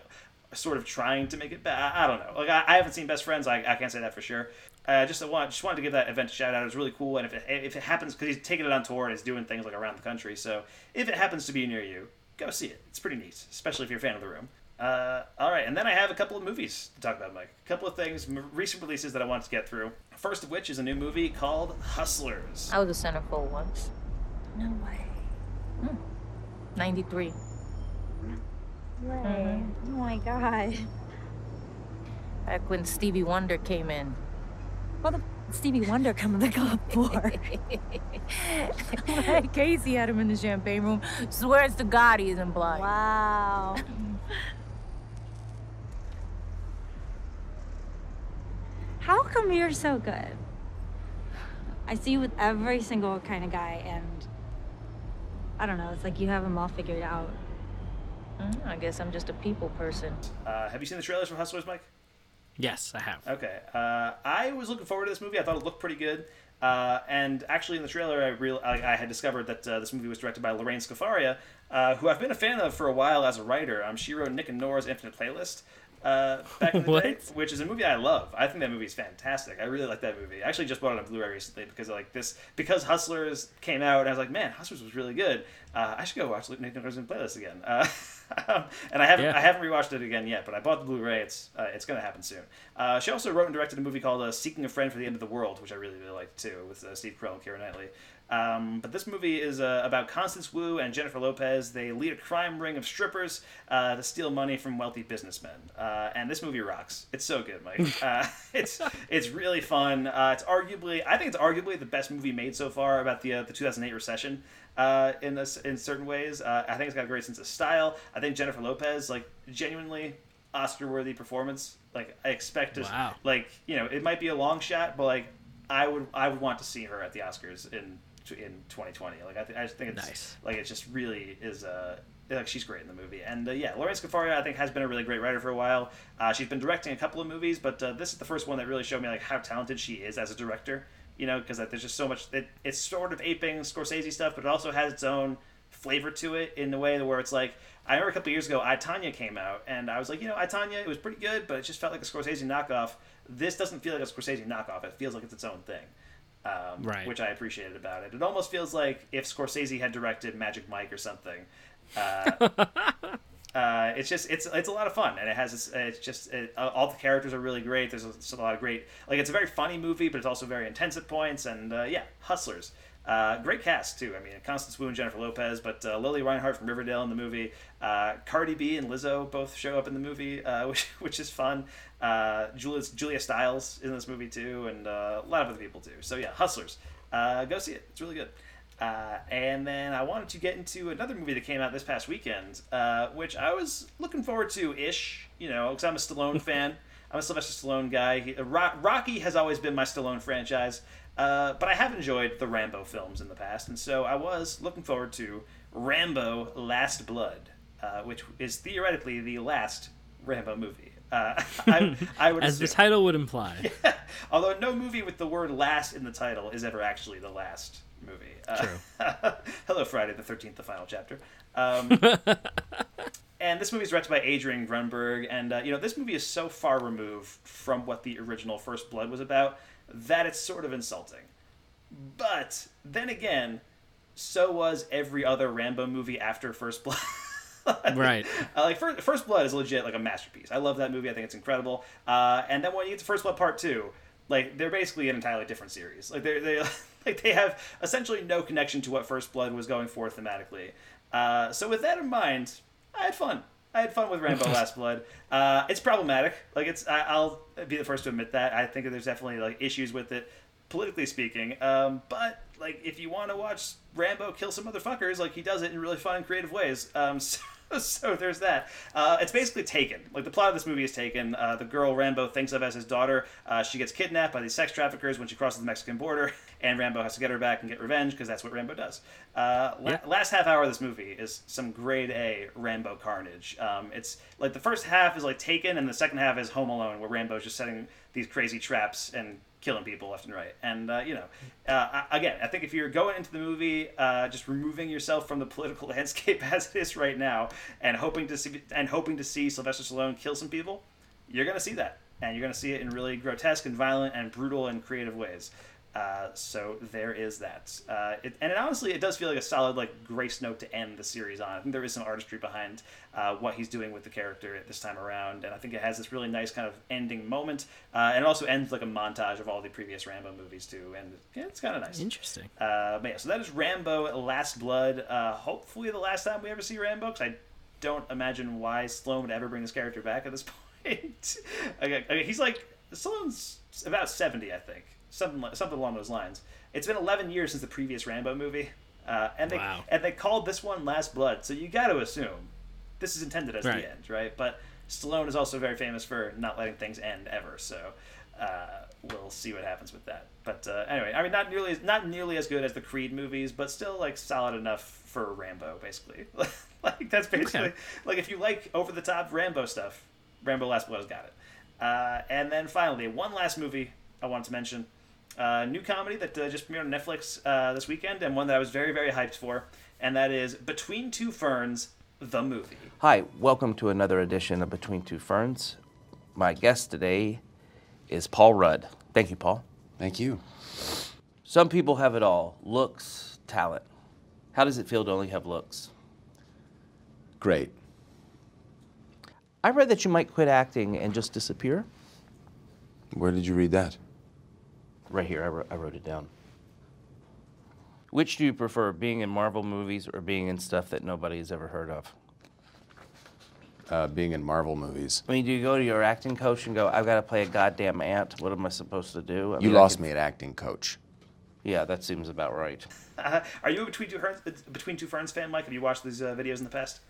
sort of trying to make it bad. I, don't know. Like I, I haven't seen Best Friends. I, I can't say that for sure. Uh, just I want, just wanted to give that event a shout out. It was really cool, and if it, if it happens, because he's taking it on tour and he's doing things like around the country, so if it happens to be near you, go see it. It's pretty neat, especially if you're a fan of the room. Uh, all right, and then I have a couple of movies to talk about, Mike. A couple of things, m- recent releases that I wanted to get through. First of which is a new movie called Hustlers. I was a centerfold once. No way. Hmm. 93. Way. Oh my god. Back when Stevie Wonder came in. What the Stevie Wonder coming to the club for? Casey had him in the champagne room. Swears to God he isn't blind. Wow. How come you're so good? I see you with every single kind of guy, and I don't know. It's like you have them all figured out. Mm, I guess I'm just a people person. Uh, have you seen the trailers for Hustlers, Mike? Yes, I have. Okay. Uh, I was looking forward to this movie. I thought it looked pretty good. Uh, and actually, in the trailer, I, real, I, I had discovered that uh, this movie was directed by Lorene Scafaria, uh, who I've been a fan of for a while as a writer. Um, she wrote Nick and Nora's Infinite Playlist uh, back in the day, which is a movie I love. I think that movie is fantastic. I really like that movie. I actually just bought it on Blu-ray recently because like this because Hustlers came out, and I was like, man, Hustlers was really good. Uh, I should go watch Nick and Nora's Playlist again. Uh, and I haven't Yeah. I haven't rewatched it again yet, but I bought the Blu-ray. It's uh, it's gonna happen soon. Uh, she also wrote and directed a movie called uh, "Seeking a Friend for the End of the World," which I really really liked too, with uh, Steve Carell and Keira Knightley. Um, but this movie is uh, about Constance Wu and Jennifer Lopez. They lead a crime ring of strippers uh, to steal money from wealthy businessmen. Uh, and this movie rocks. It's so good, Mike. Uh, it's it's really fun. Uh, it's arguably, I think it's arguably the best movie made so far about the uh, the 2008 recession. Uh, in this, in certain ways, uh, I think it's got a great sense of style. I think Jennifer Lopez, like, genuinely Oscar-worthy performance. Like, I expect to, Wow. like, you know, it might be a long shot, but like, I would, I would want to see her at the Oscars in in 2020. Like, I, th- I just think it's Nice. like it just really is. Uh, like she's great in the movie, and uh, yeah, Lorene Scafaria I think has been a really great writer for a while. Uh, she's been directing a couple of movies, but uh, this is the first one that really showed me like how talented she is as a director. You know, because like, there's just so much. It, it's sort of aping Scorsese stuff, but it also has its own flavor to it in the way where it's like I remember a couple years ago, I Tonya came out, and I was like, you know, I Tonya, it was pretty good, but it just felt like a Scorsese knockoff. This doesn't feel like a Scorsese knockoff. It feels like it's its own thing um, Right. which I appreciated about it. It almost feels like if Scorsese had directed Magic Mike or something. Uh, uh, it's just it's it's a lot of fun, and it has this, it's just it, uh, all the characters are really great. There's a, a lot of great like it's a very funny movie, but it's also very intense at points, and uh, yeah, Hustlers. Uh, great cast too. I mean, Constance Wu and Jennifer Lopez, but uh, Lili Reinhart from Riverdale in the movie. Uh, Cardi B and Lizzo both show up in the movie, uh, which which is fun. Uh, Julia Julia Stiles in this movie too, and uh, a lot of other people too. So yeah, Hustlers. Uh, go see it. It's really good. Uh, and then I wanted to get into another movie that came out this past weekend, uh, which I was looking forward to ish, you know, because I'm a Stallone fan. I'm a Sylvester Stallone guy. He, uh, Ro- Rocky has always been my Stallone franchise, uh, but I have enjoyed the Rambo films in the past, and so I was looking forward to Rambo: Last Blood, uh, which is theoretically the last Rambo movie. Uh, I, I would As the title would imply. Although no movie with the word "last" in the title is ever actually the last movie. Uh, True. Hello, Friday the Thirteenth, the final chapter. Um, and this movie is directed by Adrian Grunberg, and uh, you know this movie is so far removed from what the original First Blood was about that it's sort of insulting. But then again, so was every other Rambo movie after First Blood. right. Uh, like First, First Blood is legit like a masterpiece. I love that movie. I think it's incredible. Uh, and then when you get to First Blood Part Two, like they're basically an entirely different series. Like they they like they have essentially no connection to what First Blood was going for thematically. Uh, so with that in mind, I had fun. I had fun with Rambo Last Blood. Uh, it's problematic. Like it's I, I'll be the first to admit that. I think there's definitely like issues with it politically speaking. Um, but like if you want to watch Rambo kill some motherfuckers, like he does it in really fun and creative ways. Um, so, so there's that. Uh, it's basically Taken. Like the plot of this movie is Taken. Uh, the girl Rambo thinks of as his daughter. Uh, she gets kidnapped by these sex traffickers when she crosses the Mexican border, and Rambo has to get her back and get revenge because that's what Rambo does. Uh, la- Yeah. last half hour of this movie is some grade A Rambo carnage. Um, it's like the first half is like Taken, and the second half is Home Alone, where Rambo's just setting these crazy traps and killing people left and right. And uh, you know, uh, again, I think if you're going into the movie uh, just removing yourself from the political landscape as it is right now, and hoping to see and hoping to see Sylvester Stallone kill some people, you're gonna see that, and you're gonna see it in really grotesque and violent and brutal and creative ways. Uh, so there is that, uh, it, and it, honestly, it does feel like a solid like grace note to end the series on. I think there is some artistry behind uh, what he's doing with the character at this time around, and I think it has this really nice kind of ending moment, uh, and it also ends like a montage of all the previous Rambo movies too, and yeah, it's kind of nice. Interesting. Uh, but yeah, so that is Rambo: Last Blood. Uh, hopefully, the last time we ever see Rambo, because I don't imagine why Stallone would ever bring this character back at this point. okay, okay, he's like Stallone's about seventy, I think, something like, something along those lines. It's been eleven years since the previous Rambo movie, uh, and they Wow. and they called this one Last Blood, so you got to assume this is intended as Right. the end, right? But Stallone is also very famous for not letting things end ever, so uh, we'll see what happens with that. But uh, anyway, I mean, not nearly as, not nearly as good as the Creed movies, but still like solid enough for Rambo, basically. like that's basically Okay. like if you like over the top Rambo stuff, Rambo Last Blood's got it. Uh, and then finally, one last movie I wanted to mention. Uh, new comedy that uh, just premiered on Netflix uh, this weekend, and one that I was very, very hyped for, and that is Between Two Ferns, the movie. Hi, welcome to another edition of Between Two Ferns. My guest today is Paul Rudd. Thank you, Paul. Thank you. Some people have it all looks, talent. How does it feel to only have looks? Great. I read that you might quit acting and just disappear. Where did you read that? Right here, I wrote, I wrote it down. Which do you prefer, being in Marvel movies or being in stuff that nobody has ever heard of? Uh, being in Marvel movies. I mean, do you go to your acting coach and go, I've got to play a goddamn ant? What am I supposed to do? I You mean, lost could- me at acting coach. Yeah, that seems about right. Uh, are you a Between Two Ferns, Between Two Ferns fan, Mike? Have you watched these uh, videos in the past?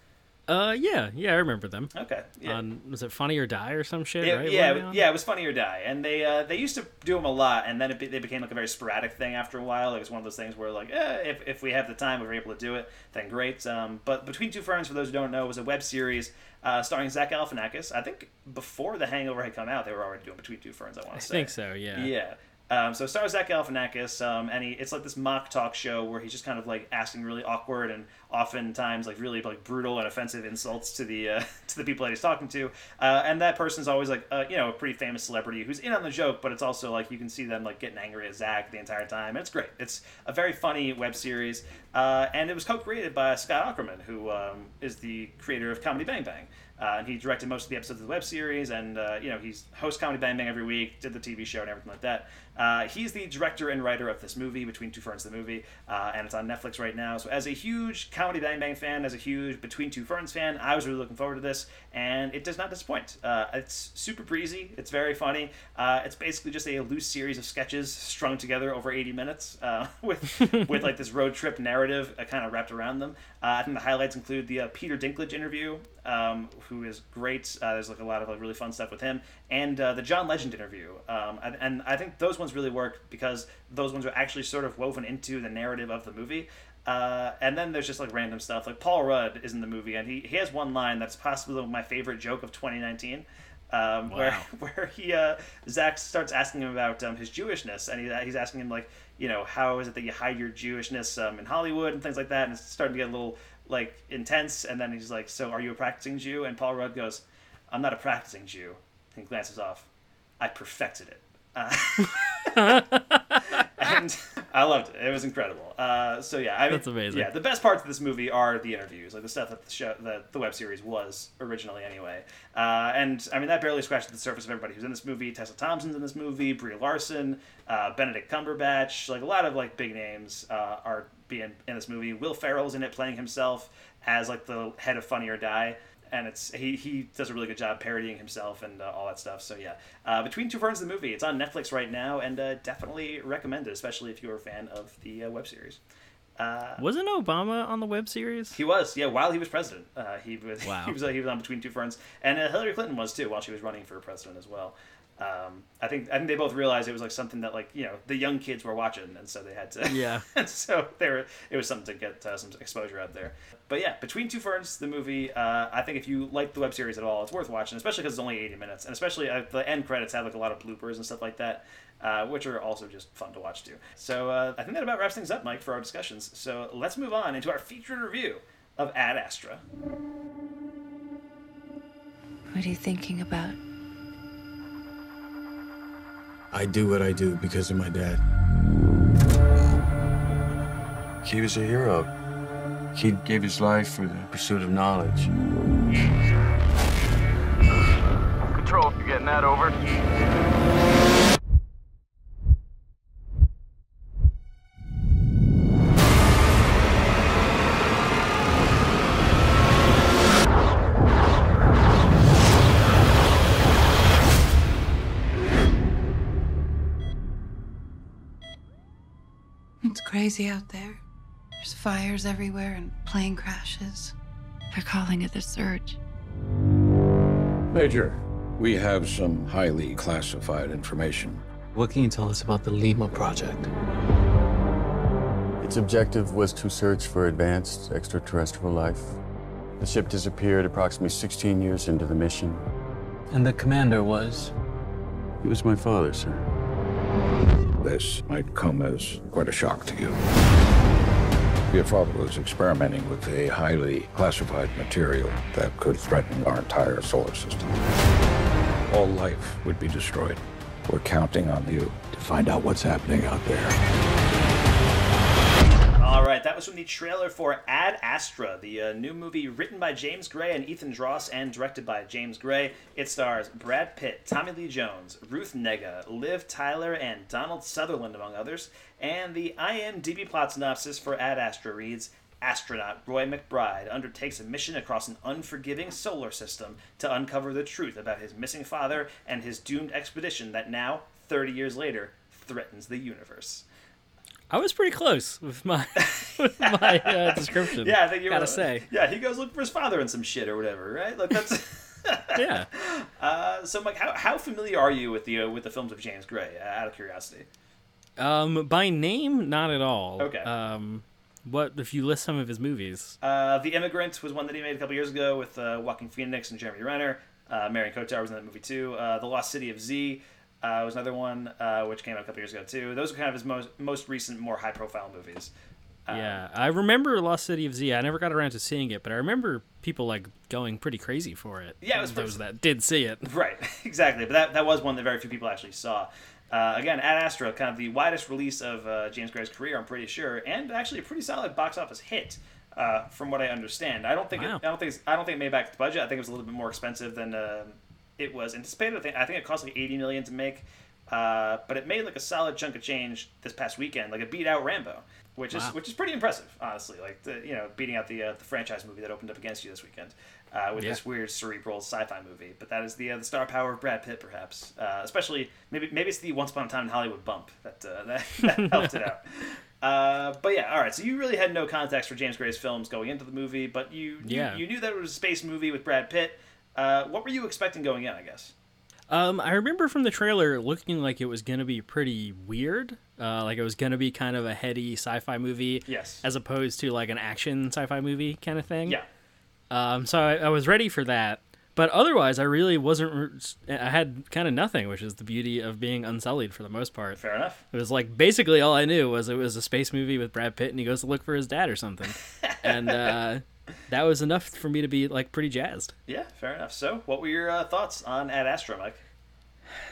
Uh, yeah, yeah, I remember them. Okay, yeah. On was it Funny or Die or some shit? It- right? yeah, What were they it- yeah, it was Funny or Die, and they uh, they used to do them a lot, and then it be, they became like a very sporadic thing after a while. It was one of those things where like, eh, if, if we have the time, we're able to do it, then great. Um, but Between Two Ferns, for those who don't know, was a web series uh, starring Zach Galifianakis. I think before The Hangover had come out, they were already doing Between Two Ferns. I want to say. I think so. Yeah. Yeah. Um, so it stars Zach Galifianakis, um, and he, it's like this mock talk show where he's just kind of like asking really awkward and oftentimes like really like brutal and offensive insults to the uh, to the people that he's talking to, uh, and that person's always like uh, you know a pretty famous celebrity who's in on the joke, but it's also like you can see them like getting angry at Zach the entire time, and it's great. It's a very funny web series, uh, and it was co-created by Scott Aukerman, who um, is the creator of Comedy Bang Bang. Uh, and he directed most of the episodes of the web series, and uh, you know he's hosts Comedy Bang Bang every week, did the TV show and everything like that. Uh, he's the director and writer of this movie, Between Two Ferns, the movie, uh, and it's on Netflix right now. So as a huge Comedy Bang Bang fan, as a huge Between Two Ferns fan, I was really looking forward to this, and it does not disappoint. Uh, it's super breezy, it's very funny. Uh, it's basically just a loose series of sketches strung together over 80 minutes uh, with with like this road trip narrative uh, kind of wrapped around them. I think the highlights include the Peter Dinklage interview, um, who is great. Uh, there's like a lot of like really fun stuff with him, and uh, the John Legend interview. Um, and, and I think those ones really work because those ones are actually sort of woven into the narrative of the movie. Uh, and then there's just like random stuff. Like Paul Rudd is in the movie, and he, he has one line that's possibly my favorite joke of 2019. Um, Where where he uh, Zach starts asking him about um, his Jewishness, and he, he's asking him like, you know, how is it that you hide your Jewishness um, in Hollywood and things like that, and it's starting to get a little like intense. And then he's like, so are you a practicing Jew? And Paul Rudd goes, I'm not a practicing Jew. And glances off. I perfected it. Uh, and I loved it. It was incredible. Uh, so yeah, I mean, That's amazing. Yeah, the best parts of this movie are the interviews, like the stuff that the show, that the web series was originally anyway. Uh, and I mean, that barely scratched the surface of everybody who's in this movie. Tessa Thompson's in this movie. Brie Larson, uh, Benedict Cumberbatch, like a lot of like big names uh, are being in this movie. Will Ferrell's in it, playing himself as like the head of Funny or Die and it's he, he does a really good job parodying himself and uh, all that stuff. So yeah, uh, between two ferns, the movie it's on Netflix right now, and uh, definitely recommend it, especially if you're a fan of the uh, web series. Uh, Wasn't Obama on the web series? he was, yeah, while he was president. Uh, he was Wow. he was uh, he was on Between Two Ferns, and uh, Hillary Clinton was too while she was running for president as well. Um, I think I think they both realized it was like something that like you know the young kids were watching, and so they had to Yeah. and so they were it was something to get uh, some exposure out there. But yeah, Between Two Ferns, the movie. Uh, I think if you like the web series at all, it's worth watching, especially because it's only eighty minutes, and especially uh, the end credits have like a lot of bloopers and stuff like that. Uh, which are also just fun to watch too. So uh, I think that about wraps things up, Mike, for our discussions. So let's move on into our featured review of Ad Astra. What are you thinking about? I do what I do because of my dad. He was a hero. He gave his life for the pursuit of knowledge. Control, you getting that over? Crazy out there. There's fires everywhere and plane crashes. They're calling it the surge. Major, we have some highly classified information. What can you tell us about the Lima project? Its objective was to search for advanced extraterrestrial life. The ship disappeared approximately 16 years into the mission. And the commander was? He was my father, sir. This might come as quite a shock to you. Your father was experimenting with a highly classified material that could threaten our entire solar system. All life would be destroyed. We're counting on you to find out what's happening out there. Right, that was from the trailer for Ad Astra, the uh, new movie written by James Gray and Ethan Gross and directed by James Gray. It stars Brad Pitt, Tommy Lee Jones, Ruth Negga, Liv Tyler, and Donald Sutherland, among others. And the IMDb plot synopsis for Ad Astra reads Astronaut Roy McBride undertakes a mission across an unforgiving solar system to uncover the truth about his missing father and his doomed expedition that now, 30 years later, threatens the universe. I was pretty close with my with my uh, description. Yeah, I think you gotta were, say. Yeah, he goes looking for his father and some shit or whatever, right? Like that's. yeah. Uh, so, Mike, how, how familiar are you with the uh, with the films of James Gray? Uh, out of curiosity. Um, by name, not at all. Okay. Um, what if you list some of his movies? Uh, the Immigrant was one that he made a couple years ago with uh, Joaquin Phoenix and Jeremy Renner. Uh, Marion Cotillard was in that movie too. Uh, the Lost City of Z uh, was another one uh, which came out a couple years ago too. Those are kind of his most most recent, more high profile movies. yeah, I remember Lost City of Z. I never got around to seeing it, but I remember people like going pretty crazy for it. Yeah, it was those that did see it. Right, exactly. But that, that was one that very few people actually saw. Uh, again, Ad Astra, kind of the widest release of uh, James Gray's career, I'm pretty sure, and actually a pretty solid box office hit, uh, from what I understand. I don't think Wow. it, I don't think I don't think it made back the budget. I think it was a little bit more expensive than uh, it was anticipated. I think I think it cost like 80 million to make, uh, but it made like a solid chunk of change this past weekend. Like it beat out Rambo, which is which is pretty impressive, honestly. Like the, you know beating out the uh, the franchise movie that opened up against you this weekend uh, with Yeah. this weird cerebral sci-fi movie. But that is the uh, the star power of Brad Pitt, perhaps. Uh, especially maybe maybe it's the Once Upon a Time in Hollywood bump that uh, that, that helped it out. Uh, but yeah, all right. So you really had no context for James Gray's films going into the movie, but you you, Yeah. you knew that it was a space movie with Brad Pitt. Uh, what were you expecting going in? I guess. Um, I remember from the trailer looking like it was gonna be pretty weird. Uh, like it was gonna be kind of a heady sci-fi movie. Yes. As opposed to like an action sci-fi movie kind of thing. Yeah. Um, so I, I was ready for that, but otherwise I really wasn't. I had kind of nothing, which is the beauty of being unsullied for the most part. Fair enough. It was like basically all I knew was it was a space movie with Brad Pitt and he goes to look for his dad or something, and uh, that was enough for me to be like pretty jazzed. Yeah, fair enough. So, what were your uh, thoughts on Ad Astra, Mike?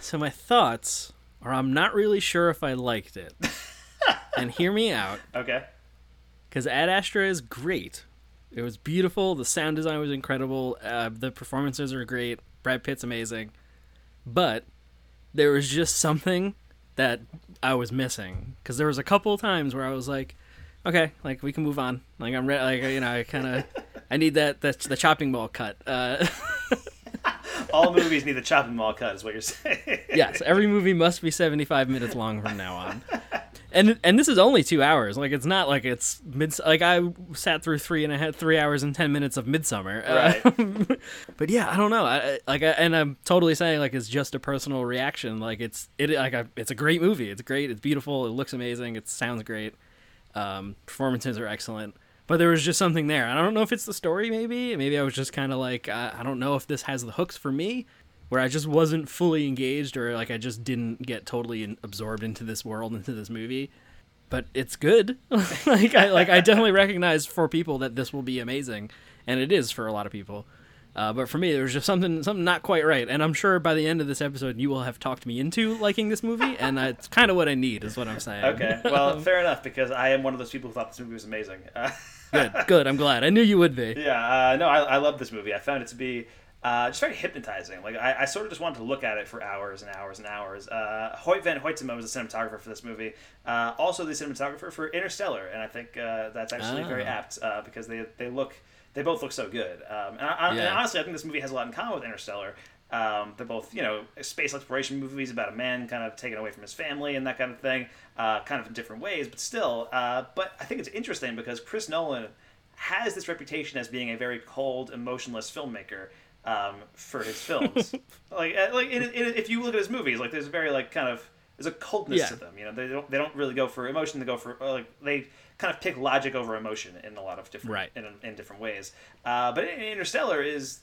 So my thoughts are I'm not really sure if I liked it. and hear me out. Okay. Because Ad Astra is great. It was beautiful. The sound design was incredible. Uh, the performances are great. Brad Pitt's amazing. But there was just something that I was missing. Because there was a couple of times where I was like, okay, like we can move on. Like I'm ready. Like you know, I kind of, I need that. That's the chopping mall cut. Uh, All movies need the chopping mall cut, is what you're saying. yes, every movie must be 75 minutes long from now on. And and this is only two hours. Like it's not like it's mid. Like I sat through three and I had three hours and ten minutes of Midsummer. Right. Uh, but yeah, I don't know. I I- like, I, and I'm totally saying like it's just a personal reaction. Like it's it like I, it's a great movie. It's great. It's beautiful. It looks amazing. It sounds great. Um, performances are excellent. But there was just something there. I don't know if it's the story. Maybe maybe I was just kind of like I, I don't know if this has the hooks for me where I just wasn't fully engaged or like I just didn't get totally in, absorbed into this world into this movie. But it's good. like I like I definitely recognize for people that this will be amazing, and it is for a lot of people. Uh, but for me, there was just something something not quite right, and I'm sure by the end of this episode, you will have talked me into liking this movie, and that's kind of what I need, is what I'm saying. Okay. Well, fair enough, because I am one of those people who thought this movie was amazing. Good, good. I'm glad. I knew you would be. Yeah, uh, no, I, I love this movie. I found it to be uh, just very hypnotizing. Like I, I sort of just wanted to look at it for hours and hours and hours. Uh, Hoyte van Hoytema was the cinematographer for this movie, uh, also the cinematographer for Interstellar, and I think uh, that's actually very Ah. apt uh, because they they look they both look so good. Um, and, I, I- and honestly, I think this movie has a lot in common with Interstellar. Um, they're both, you know, space exploration movies about a man kind of taken away from his family and that kind of thing, uh, kind of in different ways, but still. Uh, but I think it's interesting because Chris Nolan has this reputation as being a very cold, emotionless filmmaker um, for his films. like, uh, like in, in, if you look at his movies, like there's a very like kind of there's a coldness Yeah. to them. You know, they don't they don't really go for emotion. They go for uh, like they kind of pick logic over emotion in a lot of different Right. in, in different ways. Uh, but Interstellar is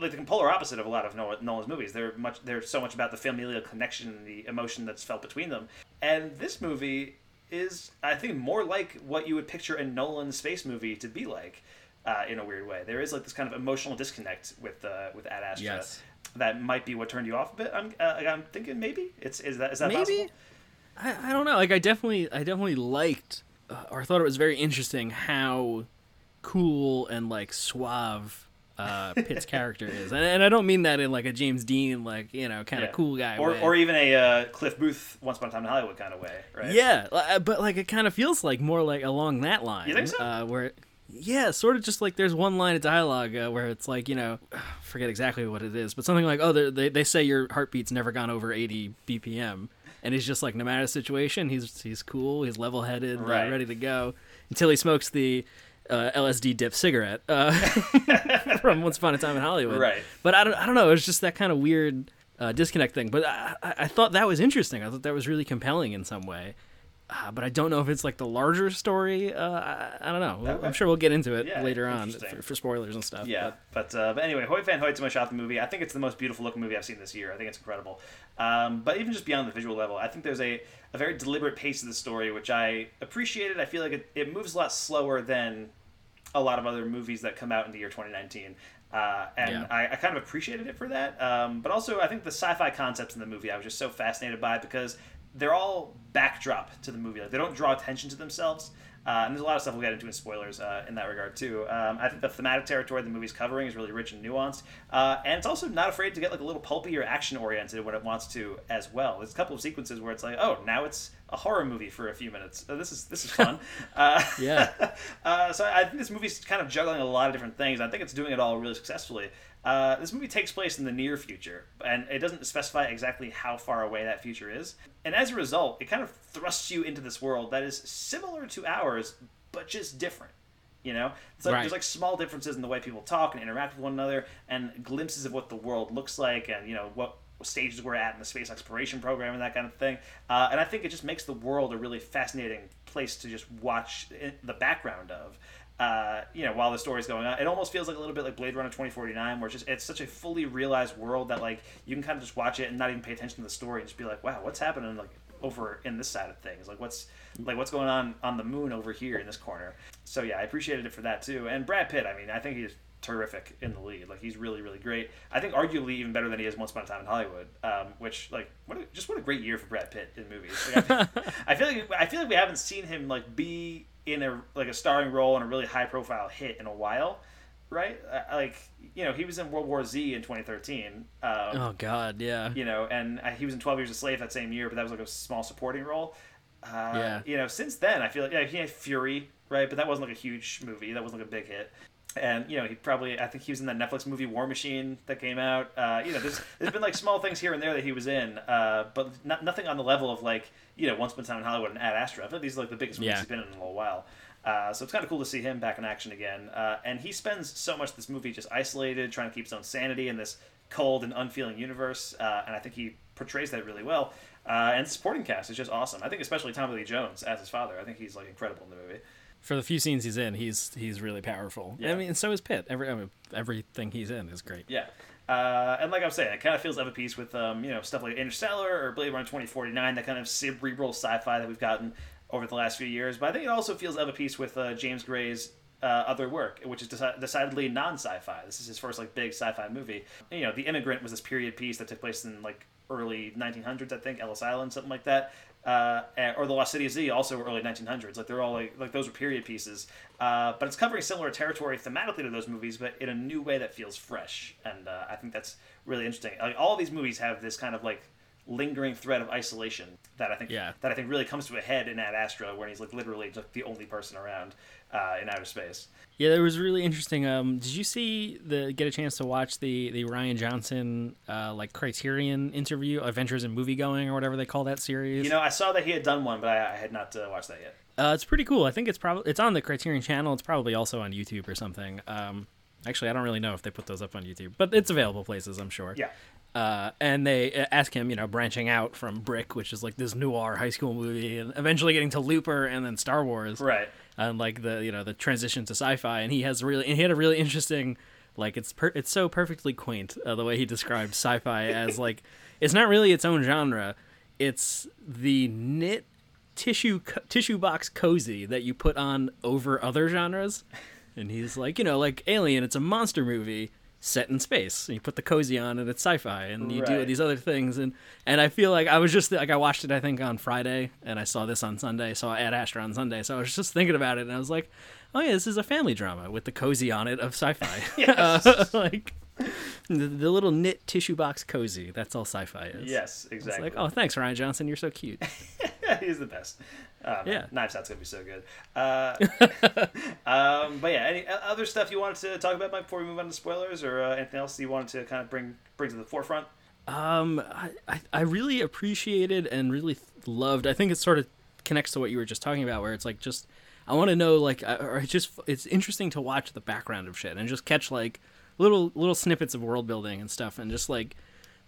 like the polar opposite of a lot of Nolan's movies. They're much they're so much about the familial connection and the emotion that's felt between them. And this movie is I think more like what you would picture a Nolan space movie to be like. Uh, in a weird way, there is like this kind of emotional disconnect with uh, with Ad Astra. Yes. That might be what turned you off a bit. I'm uh, I'm thinking maybe it's is that is that Maybe? possible? I, I don't know. Like I definitely I definitely liked uh, or thought it was very interesting how cool and like suave uh, Pitt's character is, and, and I don't mean that in like a James Dean like you know kind of Yeah. cool guy or way. or even a uh, Cliff Booth Once Upon a Time in Hollywood kind of way, right? Yeah, but like it kind of feels like more like along that line. You think so? Uh, where, yeah, sort of just like there's one line of dialogue uh, where it's like you know, forget exactly what it is, but something like, oh, they they they say your heartbeat's never gone over 80 BPM, and he's just like, no matter the situation, he's he's cool, he's level headed, Right. uh, ready to go, until he smokes the. Uh, LSD dip cigarette uh, from Once Upon a Time in Hollywood, Right. But I don't, I don't know. It was just that kind of weird uh, disconnect thing. But I, I, I thought that was interesting. I thought that was really compelling in some way. Uh, but I don't know if it's like the larger story. Uh, I, I don't know. Okay. I'm sure we'll get into it Yeah, later on for, for spoilers and stuff. Yeah, but uh, but anyway, Hoyte van Hoytema shot the movie. I think it's the most beautiful looking movie I've seen this year. I think it's incredible. Um, but even just beyond the visual level, I think there's a, a very deliberate pace to the story, which I appreciated. I feel like it, it moves a lot slower than a lot of other movies that come out in the year 2019. Uh, and Yeah. I, I kind of appreciated it for that. Um, but also, I think the sci-fi concepts in the movie I was just so fascinated by because they're all backdrop to the movie. Like they don't draw attention to themselves. Uh, and there's a lot of stuff we'll get into in spoilers uh, in that regard too. Um, I think the thematic territory the movie's covering is really rich and nuanced, uh, and it's also not afraid to get like a little pulpy or action oriented when it wants to as well. There's a couple of sequences where it's like, oh, now it's a horror movie for a few minutes. Oh, this is this is fun. uh, Yeah. uh, so I think this movie's kind of juggling a lot of different things. I think it's doing it all really successfully. Uh, this movie takes place in the near future, and it doesn't specify exactly how far away that future is. And as a result, it kind of thrusts you into this world that is similar to ours, but just different. You know, it's like Right. there's like small differences in the way people talk and interact with one another, and glimpses of what the world looks like, and you know what stages we're at in the space exploration program and that kind of thing. Uh, and I think it just makes the world a really fascinating place to just watch the background of. Uh, you know, while the story's going on, it almost feels like a little bit like Blade Runner 2049, where it's just it's such a fully realized world that like you can kind of just watch it and not even pay attention to the story and just be like, wow, what's happening like over in this side of things? Like what's like what's going on on the moon over here in this corner? So yeah, I appreciated it for that too. And Brad Pitt, I mean, I think he's terrific in the lead. Like he's really really great. I think arguably even better than he is Once Upon a Time in Hollywood. Um, which like what a, just what a great year for Brad Pitt in movies. Like, I, feel, I feel like I feel like we haven't seen him like be in a like a starring role in a really high profile hit in a while. Right, uh, like you know, he was in World War Z in 2013. Um, oh God, yeah. You know, and uh, he was in 12 Years a Slave that same year, but that was like a small supporting role. Uh, Yeah. You know, since then, I feel like yeah, he had Fury, right? But that wasn't like a huge movie. That wasn't like a big hit. And you know, he probably I think he was in that Netflix movie War Machine that came out. Uh, you know, there's there's been like small things here and there that he was in, uh, but not, nothing on the level of like you know Once Upon a Time in Hollywood and Ad Astra. I like these are like the biggest movies Yeah. he's been in in a little while. Uh, so it's kind of cool to see him back in action again. Uh, and he spends so much of this movie just isolated, trying to keep his own sanity in this cold and unfeeling universe. Uh, and I think he portrays that really well. Uh, and the supporting cast is just awesome. I think especially Tommy Lee Jones as his father. I think he's like incredible in the movie. For the few scenes he's in, he's he's really powerful. Yeah. I mean, and so is Pitt. Every I mean, everything he's in is great. Yeah. Uh, and like I was saying, it kind of feels of a piece with um, you know stuff like Interstellar or Blade Runner 2049, that kind of cerebral sci-fi that we've gotten over the last few years. But I think it also feels of a piece with uh, James Gray's uh, other work, which is deci- decidedly non-sci-fi. This is his first like big sci-fi movie. You know, The Immigrant was this period piece that took place in like early 1900s, I think, Ellis Island, something like that. Uh, or the Lost City of Z, also early 1900s. Like they're all like like those were period pieces, uh, but it's covering similar territory thematically to those movies, but in a new way that feels fresh. And uh, I think that's really interesting. Like all these movies have this kind of like lingering thread of isolation that I think Yeah. that I think really comes to a head in Ad Astra, where he's like literally just the only person around uh, in outer space. Yeah, that was really interesting. Um, did you see the get a chance to watch the the Rian Johnson uh, like Criterion interview, Adventures in Movie Going or whatever they call that series? You know, I saw that he had done one, but I, I had not uh, watched that yet. Uh, it's pretty cool. I think it's probably it's on the Criterion channel. It's probably also on YouTube or something. Um, actually, I don't really know if they put those up on YouTube, but it's available places, I'm sure. Yeah. Uh, and they uh, ask him, you know, branching out from Brick, which is like this noir high school movie, and eventually getting to Looper and then Star Wars, Right. And like the you know the transition to sci-fi, and he has really and he had a really interesting, like it's per- it's so perfectly quaint uh, the way he described sci-fi as like it's not really its own genre, it's the knit tissue co- tissue box cozy that you put on over other genres. And he's like, you know, like Alien, it's a monster movie set in space. And you put the cozy on and it's sci-fi and you do Right. these other things and and I feel like I was just like I watched it I think on Friday and I saw this on Sunday, saw Ad Astra on Sunday. So I was just thinking about it and I was like, oh yeah, this is a family drama with the cozy on it of sci-fi. Yes. Uh, like the, the little knit tissue box cozy. That's all sci-fi is. Yes, It's exactly. like, oh, thanks, Rian Johnson. You're so cute. he's the best. Um, Yeah. Knives Out's gonna be so good. Uh, um, but yeah, any other stuff you wanted to talk about Mike, before we move on to spoilers, or uh, anything else you wanted to kind of bring bring to the forefront? Um, I, I, really appreciated and really loved. I think it sort of connects to what you were just talking about, where it's like just I want to know like, I- or it's just it's interesting to watch the background of shit and just catch like little little snippets of world building and stuff, and just like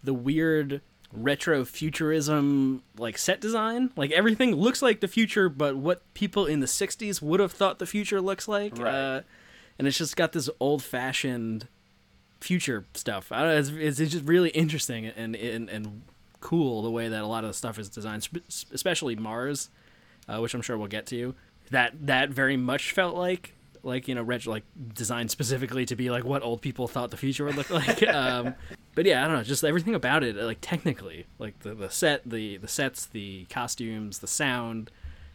the weird retro futurism like set design like everything looks like the future but what people in the 60s would have thought the future looks like Right. uh, and it's just got this old fashioned future stuff. I don't know, it's, it's, just really interesting and, and and cool the way that a lot of the stuff is designed, especially Mars, uh, which I'm sure we'll get to. That that very much felt like like you know ret- like designed specifically to be like what old people thought the future would look like. um, but yeah, I don't know, just everything about it, like technically, like the, the set, the the sets, the costumes, the sound.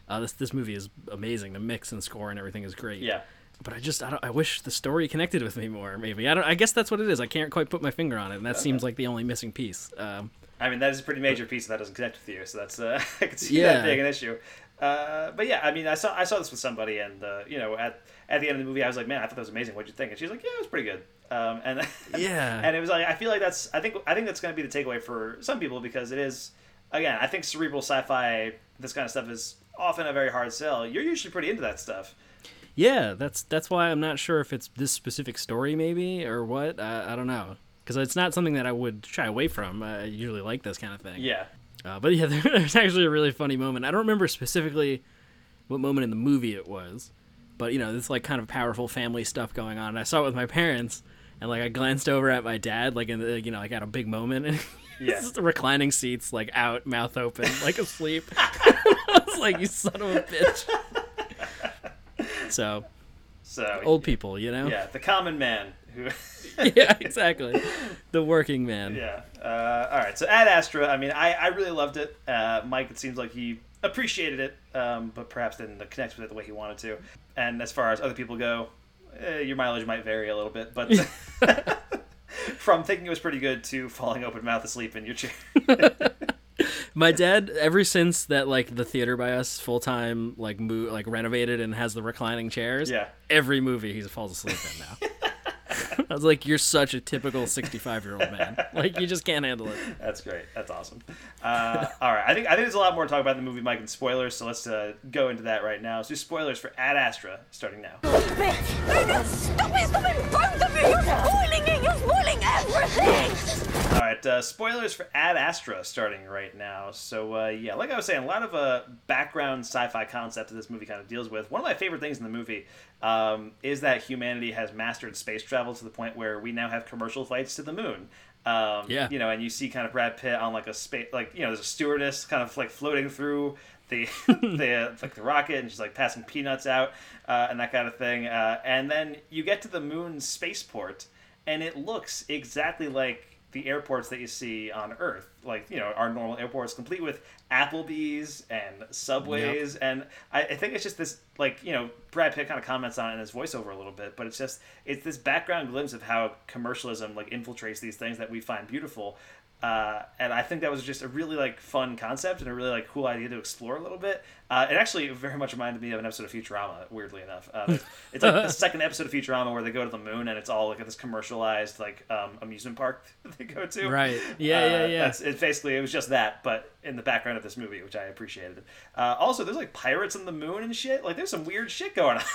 Uh, this this movie is amazing. The mix and score and everything is great Yeah. but I just I, don't, I wish the story connected with me more. Maybe I don't. I guess that's what it is. I can't quite put my finger on it, and that seems like the only missing piece. Um, I mean, that is a pretty major piece that doesn't connect with you, so that's uh, I can see Yeah. that being an issue. Uh, but yeah, I mean, I saw I saw this with somebody, and uh, you know, at at the end of the movie, I was like, man, I thought that was amazing. What'd you think? And she's like, yeah, it was pretty good. Um, and Yeah. and it was like I feel like that's I think I think that's going to be the takeaway for some people because it is again I think cerebral sci-fi this kind of stuff is often a very hard sell. You're usually pretty into that stuff. yeah, that's that's why I'm not sure if it's this specific story, maybe or what. I, I don't know because it's not something that I would shy away from. I usually like this kind of thing. Yeah. Uh, but yeah, there's actually a really funny moment. I don't remember specifically what moment in the movie it was, but you know, this like kind of powerful family stuff going on. And I saw it with my parents, and like I glanced over at my dad, like in the, you know, like at a big moment, and Yeah. reclining seats, like out, mouth open, like asleep. I was like, you son of a bitch. So, So old people, you know. Yeah, the common man Who? yeah, exactly. The working man. Yeah. Uh, all right. So Ad Astra. I mean, I, I really loved it. Uh, Mike, it seems like he appreciated it, um, but perhaps didn't connect with it the way he wanted to. And as far as other people go, eh, your mileage might vary a little bit, but from thinking it was pretty good to falling open mouth asleep in your chair. My dad, ever since that like the theater by us full time like mo- like renovated and has the reclining chairs. Yeah. Every movie he falls asleep in now. I was like, you're such a typical 65 year old man. Like you just can't handle it. That's great. That's awesome. Uh, all right, I think I think there's a lot more to talk about in the movie, Mike, and spoilers. So let's uh, go into that right now. So spoilers for Ad Astra starting now. Stop it! Stop it! Both of you! You're spoiling it! You're spoiling everything! All right, uh, spoilers for Ad Astra starting right now. So uh, yeah, like I was saying, a lot of uh, background sci-fi concept that this movie kind of deals with. One of my favorite things in the movie um, is that humanity has mastered space travel to the point where we now have commercial flights to the moon. Um, Yeah. You know, and you see kind of Brad Pitt on like a space, like you know, there's a stewardess kind of like floating through the the like the rocket, and she's like passing peanuts out uh, and that kind of thing. Uh, and then you get to the moon spaceport, and it looks exactly like the airports that you see on Earth, like you know our normal airports, complete with Applebee's and Subways, and I, I think it's just this like you know Brad Pitt kind of comments on it in his voiceover a little bit, but it's just it's this background glimpse of how commercialism like infiltrates these things that we find beautiful. Uh, and I think that was just a really like fun concept and a really like cool idea to explore a little bit. Uh, it actually very much reminded me of an episode of Futurama. Weirdly enough, uh, it's like the second episode of Futurama where they go to the moon and it's all like this commercialized like um, amusement park that they go to. Right. Yeah, yeah, Uh, yeah. That's it. Basically, it was just that, but in the background of this movie, which I appreciated. Uh, also, there's like pirates on the moon and shit. Like, there's some weird shit going on.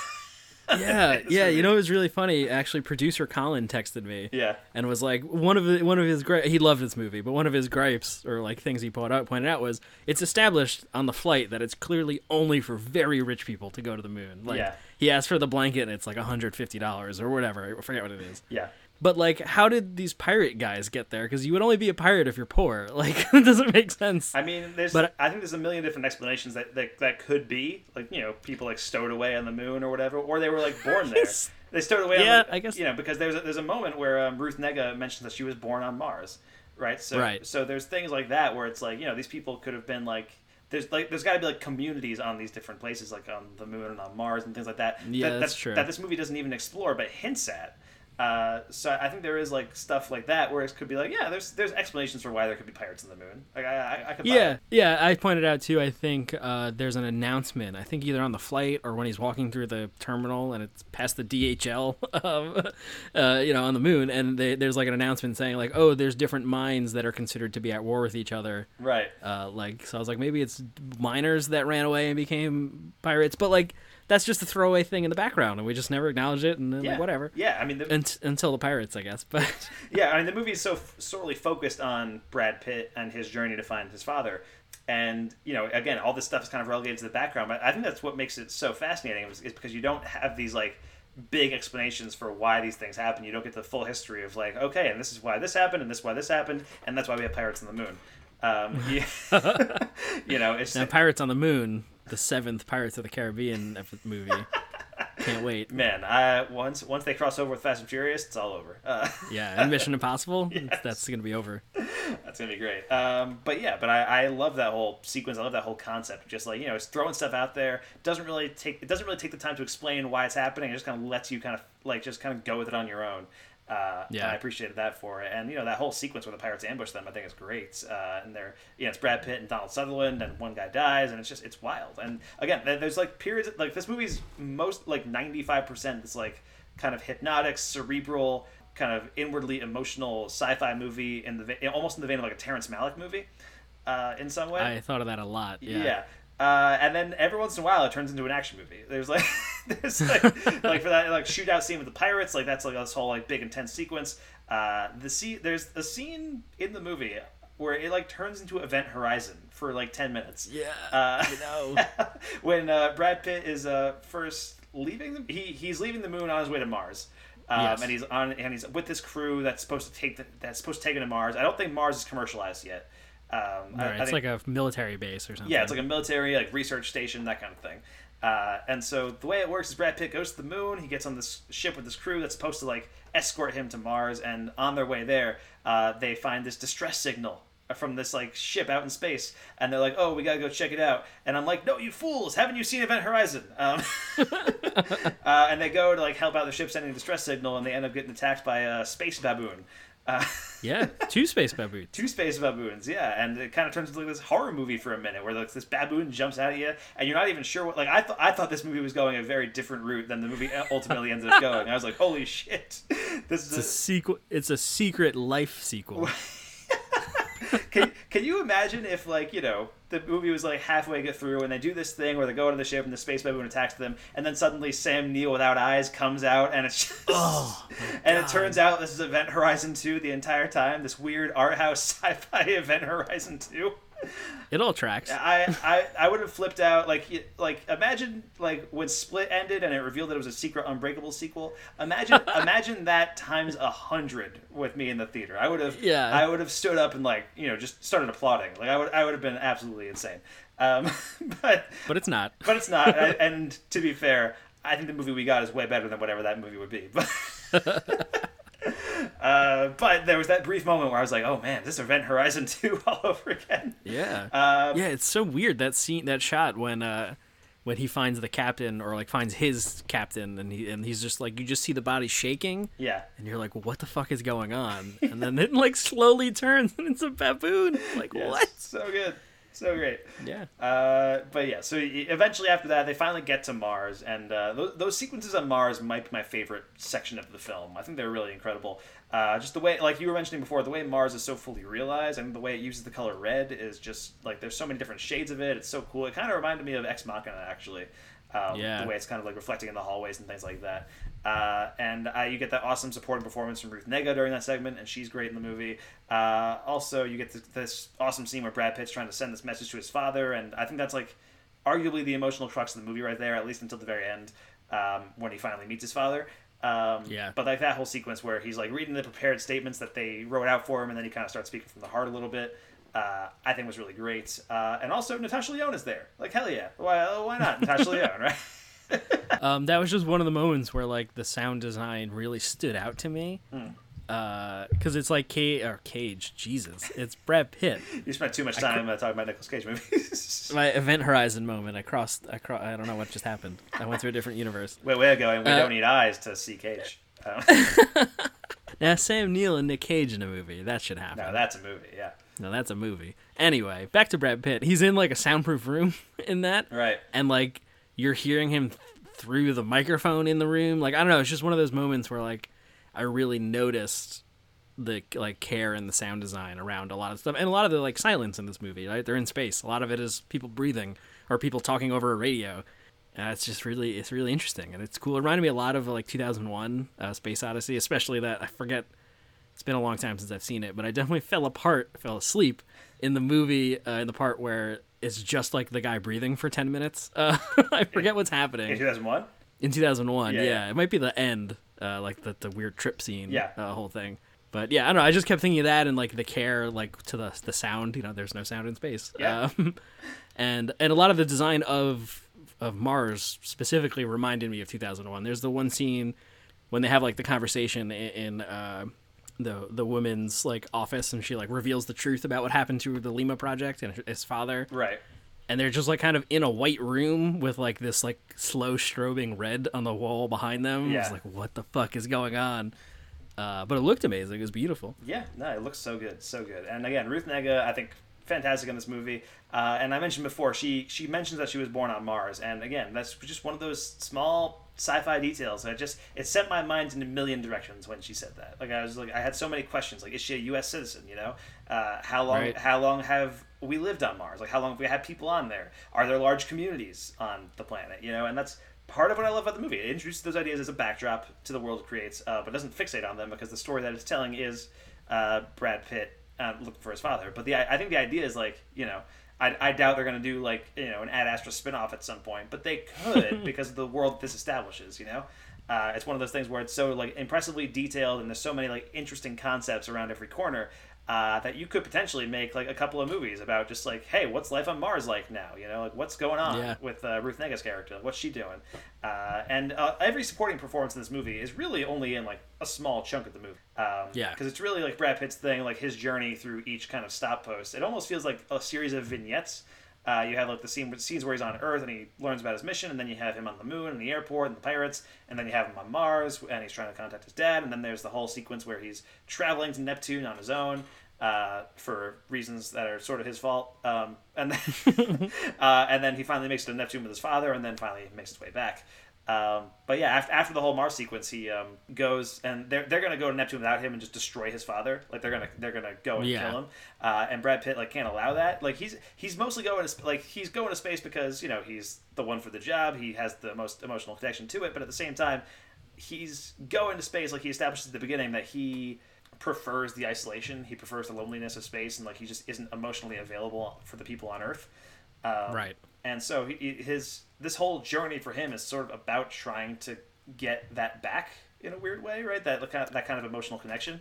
yeah, yeah. You know, it was really funny. Actually, producer Colin texted me. Yeah. and was like, one of the, one of his gri- he loved this movie, but one of his gripes or like things he pointed out pointed out was it's established on the flight that it's clearly only for very rich people to go to the moon. Like Yeah. he asked for the blanket and it's like hundred fifty dollars or whatever. I forget what it is. Yeah. But like, how did these pirate guys get there? Because you would only be a pirate if you're poor. Like, it doesn't make sense. I mean, there's. But- I think there's a million different explanations that, that that could be like you know people like stowed away on the moon or whatever, or they were like born there. they stowed away. Yeah, on the, I guess- you know because there's a, there's a moment where um, Ruth Negga mentions that she was born on Mars, right? So Right. so there's things like that where it's like you know these people could have been like. There's like there's got to be like communities on these different places like on the moon and on Mars and things like that. Yeah, that, that's true. That this movie doesn't even explore but hints at. Uh, so I think there is like stuff like that where it could be like, yeah, there's there's explanations for why there could be pirates on the moon. Like I I, I could Yeah, it. yeah. I pointed out too. I think uh, there's an announcement. I think either on the flight or when he's walking through the terminal and it's past the DHL, um, uh, you know, on the moon, and they, there's like an announcement saying like, oh, there's different mines that are considered to be at war with each other. Right. Uh, like, so I was like, maybe it's miners that ran away and became pirates, but like. That's just a throwaway thing in the background, and we just never acknowledge it, and then Yeah. like whatever. Yeah, I mean, the, Unt- until the pirates, I guess. But yeah, I mean, the movie is so f- sorely focused on Brad Pitt and his journey to find his father, and you know, again, all this stuff is kind of relegated to the background. But I think that's what makes it so fascinating is, is because you don't have these like big explanations for why these things happen. You don't get the full history of like, okay, and this is why this happened, and this is why this happened, and that's why we have pirates on the moon. Um, yeah. you know, it's now, Pirates on the Moon, the seventh Pirates of the Caribbean movie. Can't wait. man. I once once they cross over with Fast and Furious, it's all over. Uh, Yeah, and Mission Impossible, that's gonna be over. That's gonna be great. Um, but yeah, but I, I love that whole sequence. I love that whole concept. Just like you know, it's throwing stuff out there. Doesn't really take it doesn't really take the time to explain why it's happening. It just kind of lets you kind of like just kind of go with it on your own. Uh, Yeah. I appreciated that for it. And you know that whole sequence where the pirates ambush them, I think is great. Uh, and they're you know it's Brad Pitt and Donald Sutherland, and one guy dies, and it's just it's wild. And again, there's like periods like this movie's most like 95 percent this like kind of hypnotic, cerebral, kind of inwardly emotional sci-fi movie in the almost in the vein of like a Terrence Malick movie, uh, in some way. I thought of that a lot. Yeah. Yeah. Uh, and then every once in a while, it turns into an action movie. There's like, there's like, like for that like shootout scene with the pirates, like that's like this whole like big intense sequence. Uh, the scene, there's a scene in the movie where it like turns into Event Horizon for like ten minutes. Yeah, uh, you know. when uh, Brad Pitt is uh, first leaving, the, he he's leaving the moon on his way to Mars. Um, Yes. and he's on and he's with this crew that's supposed to take the, that's supposed to take him to Mars. I don't think Mars is commercialized yet. Um, I- Right, I it's think- like a military base or something. yeah, it's like a military like research station, that kind of thing. Uh, and so the way it works is Brad Pitt goes to the moon. He gets on this ship with this crew that's supposed to like escort him to Mars. And on their way there, uh, they find this distress signal from this like ship out in space, and they're like, "Oh, we gotta go check it out." And I'm like, "No, you fools! Haven't you seen Event Horizon?" Um, uh, and they go to like help out the ship sending a distress signal, and they end up getting attacked by a space baboon. Uh, yeah, two space baboons. two space baboons, yeah, and it kind of turns into like this horror movie for a minute, where like this baboon jumps out at you, and you're not even sure what. Like I thought, I thought this movie was going a very different route than the movie ultimately ended up going. I was like, holy shit, this is It's a sequel. It's a secret life sequel. can, can you imagine if like you know the movie was like halfway get through and they do this thing where they go to the ship and the space baboon attacks them and then suddenly Sam Neill without eyes comes out and it's just Oh, and it turns out this is Event Horizon 2 the entire time this weird art house sci-fi Event Horizon 2 It all tracks. I, I I would have flipped out like like imagine like when Split ended and it revealed that it was a secret Unbreakable sequel. Imagine imagine that times a hundred with me in the theater. I would have Yeah. I would have stood up and like you know just started applauding. Like I would I would have been absolutely insane. Um, but But it's not. but it's not. I, and to be fair, I think the movie we got is way better than whatever that movie would be. But uh, but there was that brief moment where I was like, oh man, this is Event Horizon 2 all over again. Yeah. Um, yeah, it's so weird that scene, that shot when uh, when he finds the captain or like finds his captain, and he and he's just like you just see the body shaking. Yeah. And you're like, what the fuck is going on? And then it like slowly turns and it's a baboon. Like Yes, what? So good. So great. Yeah. Uh, but yeah, so eventually after that, they finally get to Mars, and uh, those, those sequences on Mars might be my favorite section of the film. I think they're really incredible. Uh, just the way, like you were mentioning before, the way Mars is so fully realized, and the way it uses the color red is just like there's so many different shades of it. It's so cool. It kind of reminded me of Ex Machina actually. Um, Yeah. The way it's kind of like reflecting in the hallways and things like that. Uh, and uh, you get that awesome supporting performance from Ruth Negga during that segment, and she's great in the movie. Uh, also, you get this, this awesome scene where Brad Pitt's trying to send this message to his father, and I think that's like arguably the emotional crux of the movie right there, at least until the very end, um, when he finally meets his father. Um, Yeah. But like that whole sequence where he's like reading the prepared statements that they wrote out for him, and then he kind of starts speaking from the heart a little bit. Uh, I think was really great. Uh, and also Natasha Lyonne is there. Like hell yeah, why why not Natasha Lyonne, right? Um, that was just one of the moments where like the sound design really stood out to me. Hmm. Because it's like Cage or Cage, Jesus, it's Brad Pitt. You spent too much time uh, talking about Nicolas Cage movies. My Event Horizon moment. I crossed. I cro- I don't know what just happened. I went through a different universe. Wait, we're going. We Uh, don't need eyes to see Cage. Uh, Now Sam Neill and Nick Cage in a movie. That should happen. no, that's a movie. Yeah. No, that's a movie. Anyway, back to Brad Pitt. He's in like a soundproof room in that. Right. And like you're hearing him th- through the microphone in the room. Like I don't know, it's just one of those moments where like I really noticed the like care and the sound design around a lot of stuff and a lot of the like silence in this movie, right? They're in space. A lot of it is people breathing or people talking over a radio. Uh, it's just really it's really interesting and it's cool. It reminded me a lot of like 2001 uh, Space Odyssey, especially that I forget it's been a long time since I've seen it, but I definitely fell apart, fell asleep in the movie uh, in the part where it's just like the guy breathing for 10 minutes. Uh, I forget what's happening. In 2001. In 2001, Yeah, yeah, yeah. It might be the end, uh, like the, the weird trip scene, Yeah. uh, whole thing. But yeah, I don't know. I just kept thinking of that and like the care, like to the the sound. You know, there's no sound in space. Yeah. Um, and and a lot of the design of of Mars specifically reminded me of 2001. There's the one scene when they have like the conversation in, in uh, the the woman's like office, and she like reveals the truth about what happened to the Lima project and his father. Right. And they're just like kind of in a white room with like this like slow strobing red on the wall behind them. Yeah. It's like what the fuck is going on? Uh, but it looked amazing. It was beautiful. Yeah, no, it looks so good, so good. And again, Ruth Negga, I think fantastic in this movie. Uh, and I mentioned before, she she mentions that she was born on Mars, and again, that's just one of those small sci-fi details that just it sent my mind in a million directions when she said that. Like I was like, I had so many questions. Like, is she a U.S. citizen? You know, uh, how long Right. how long have we lived on Mars? Like, how long have we had people on there? Are there large communities on the planet? You know, and that's part of what I love about the movie. It introduces those ideas as a backdrop to the world it creates, uh, but doesn't fixate on them because the story that it's telling is uh, Brad Pitt uh, looking for his father. But the I think the idea is like you know. I, I doubt they're going to do like you know an Ad Astra spin-off at some point, but they could because of the world this establishes, you know. Uh, it's one of those things where it's so like impressively detailed, and there's so many like interesting concepts around every corner uh, that you could potentially make like a couple of movies about just like, hey, what's life on Mars like now? You know, like what's going on Yeah. with uh, Ruth Negga's character? What's she doing? Uh, and uh, every supporting performance in this movie is really only in like a small chunk of the movie. Um, Yeah. because it's really like Brad Pitt's thing, like his journey through each kind of stop post. It almost feels like a series of vignettes. Uh, you have like the scene, scenes where he's on Earth and he learns about his mission, and then you have him on the moon and the airport and the pirates, and then you have him on Mars and he's trying to contact his dad, and then there's the whole sequence where he's traveling to Neptune on his own uh, for reasons that are sort of his fault, um, and then uh, and then he finally makes it to Neptune with his father, and then finally makes his way back. Um, but yeah, after, after the whole Mars sequence, he um, goes and they're, they're gonna go to Neptune without him and just destroy his father. Like they're gonna they're gonna go and Yeah. kill him. Uh, and Brad Pitt like can't allow that. Like he's he's mostly going to like he's going to space because you know he's the one for the job. He has the most emotional connection to it. But at the same time, he's going to space like he establishes at the beginning that he prefers the isolation. He prefers the loneliness of space and like he just isn't emotionally available for the people on Earth. Um, Right. And so he, his this whole journey for him is sort of about trying to get that back in a weird way, right? That kind of, that kind of emotional connection.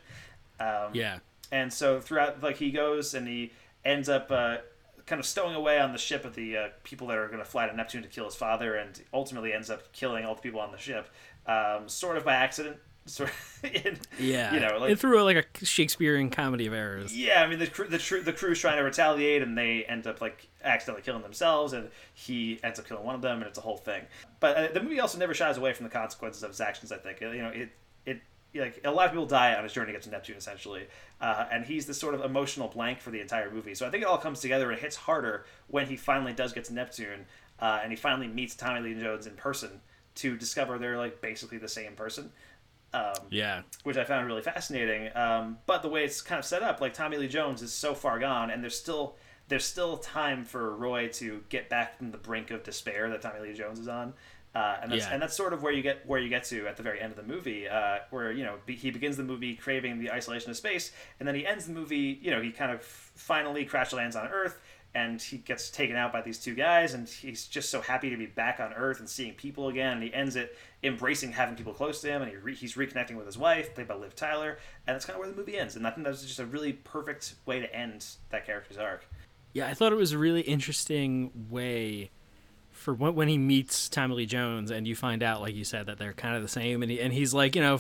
Um, Yeah. And so throughout, like he goes and he ends up uh, kind of stowing away on the ship of the uh, people that are going to fly to Neptune to kill his father, and ultimately ends up killing all the people on the ship, um, sort of by accident. Sort of, in, Yeah, you know, like it threw like a Shakespearean comedy of errors. yeah, I mean the crew, the, crew, the crew's trying to retaliate, and they end up like accidentally killing themselves, and he ends up killing one of them, and it's a whole thing. But uh, the movie also never shies away from the consequences of his actions. I think you know it it like a lot of people die on his journey to get to Neptune essentially, uh, and he's this sort of emotional blank for the entire movie. So I think it all comes together and hits harder when he finally does get to Neptune, uh, and he finally meets Tommy Lee Jones in person to discover they're like basically the same person. Um, Yeah. which I found really fascinating. Um, but the way it's kind of set up, like Tommy Lee Jones is so far gone, and there's still there's still time for Roy to get back from the brink of despair that Tommy Lee Jones is on. Uh, and that's Yeah. and that's sort of where you get where you get to at the very end of the movie, uh, where you know be, he begins the movie craving the isolation of space, and then he ends the movie. You know, he kind of finally crash lands on Earth, and he gets taken out by these two guys, and he's just so happy to be back on Earth and seeing people again. And he ends it embracing having people close to him, and he re- he's reconnecting with his wife, played by Liv Tyler, and that's kind of where the movie ends. And I think that was just a really perfect way to end that character's arc. Yeah, I thought it was a really interesting way for when, when he meets Tommy Lee Jones and you find out, like you said, that they're kind of the same. And, he, and he's like, you know,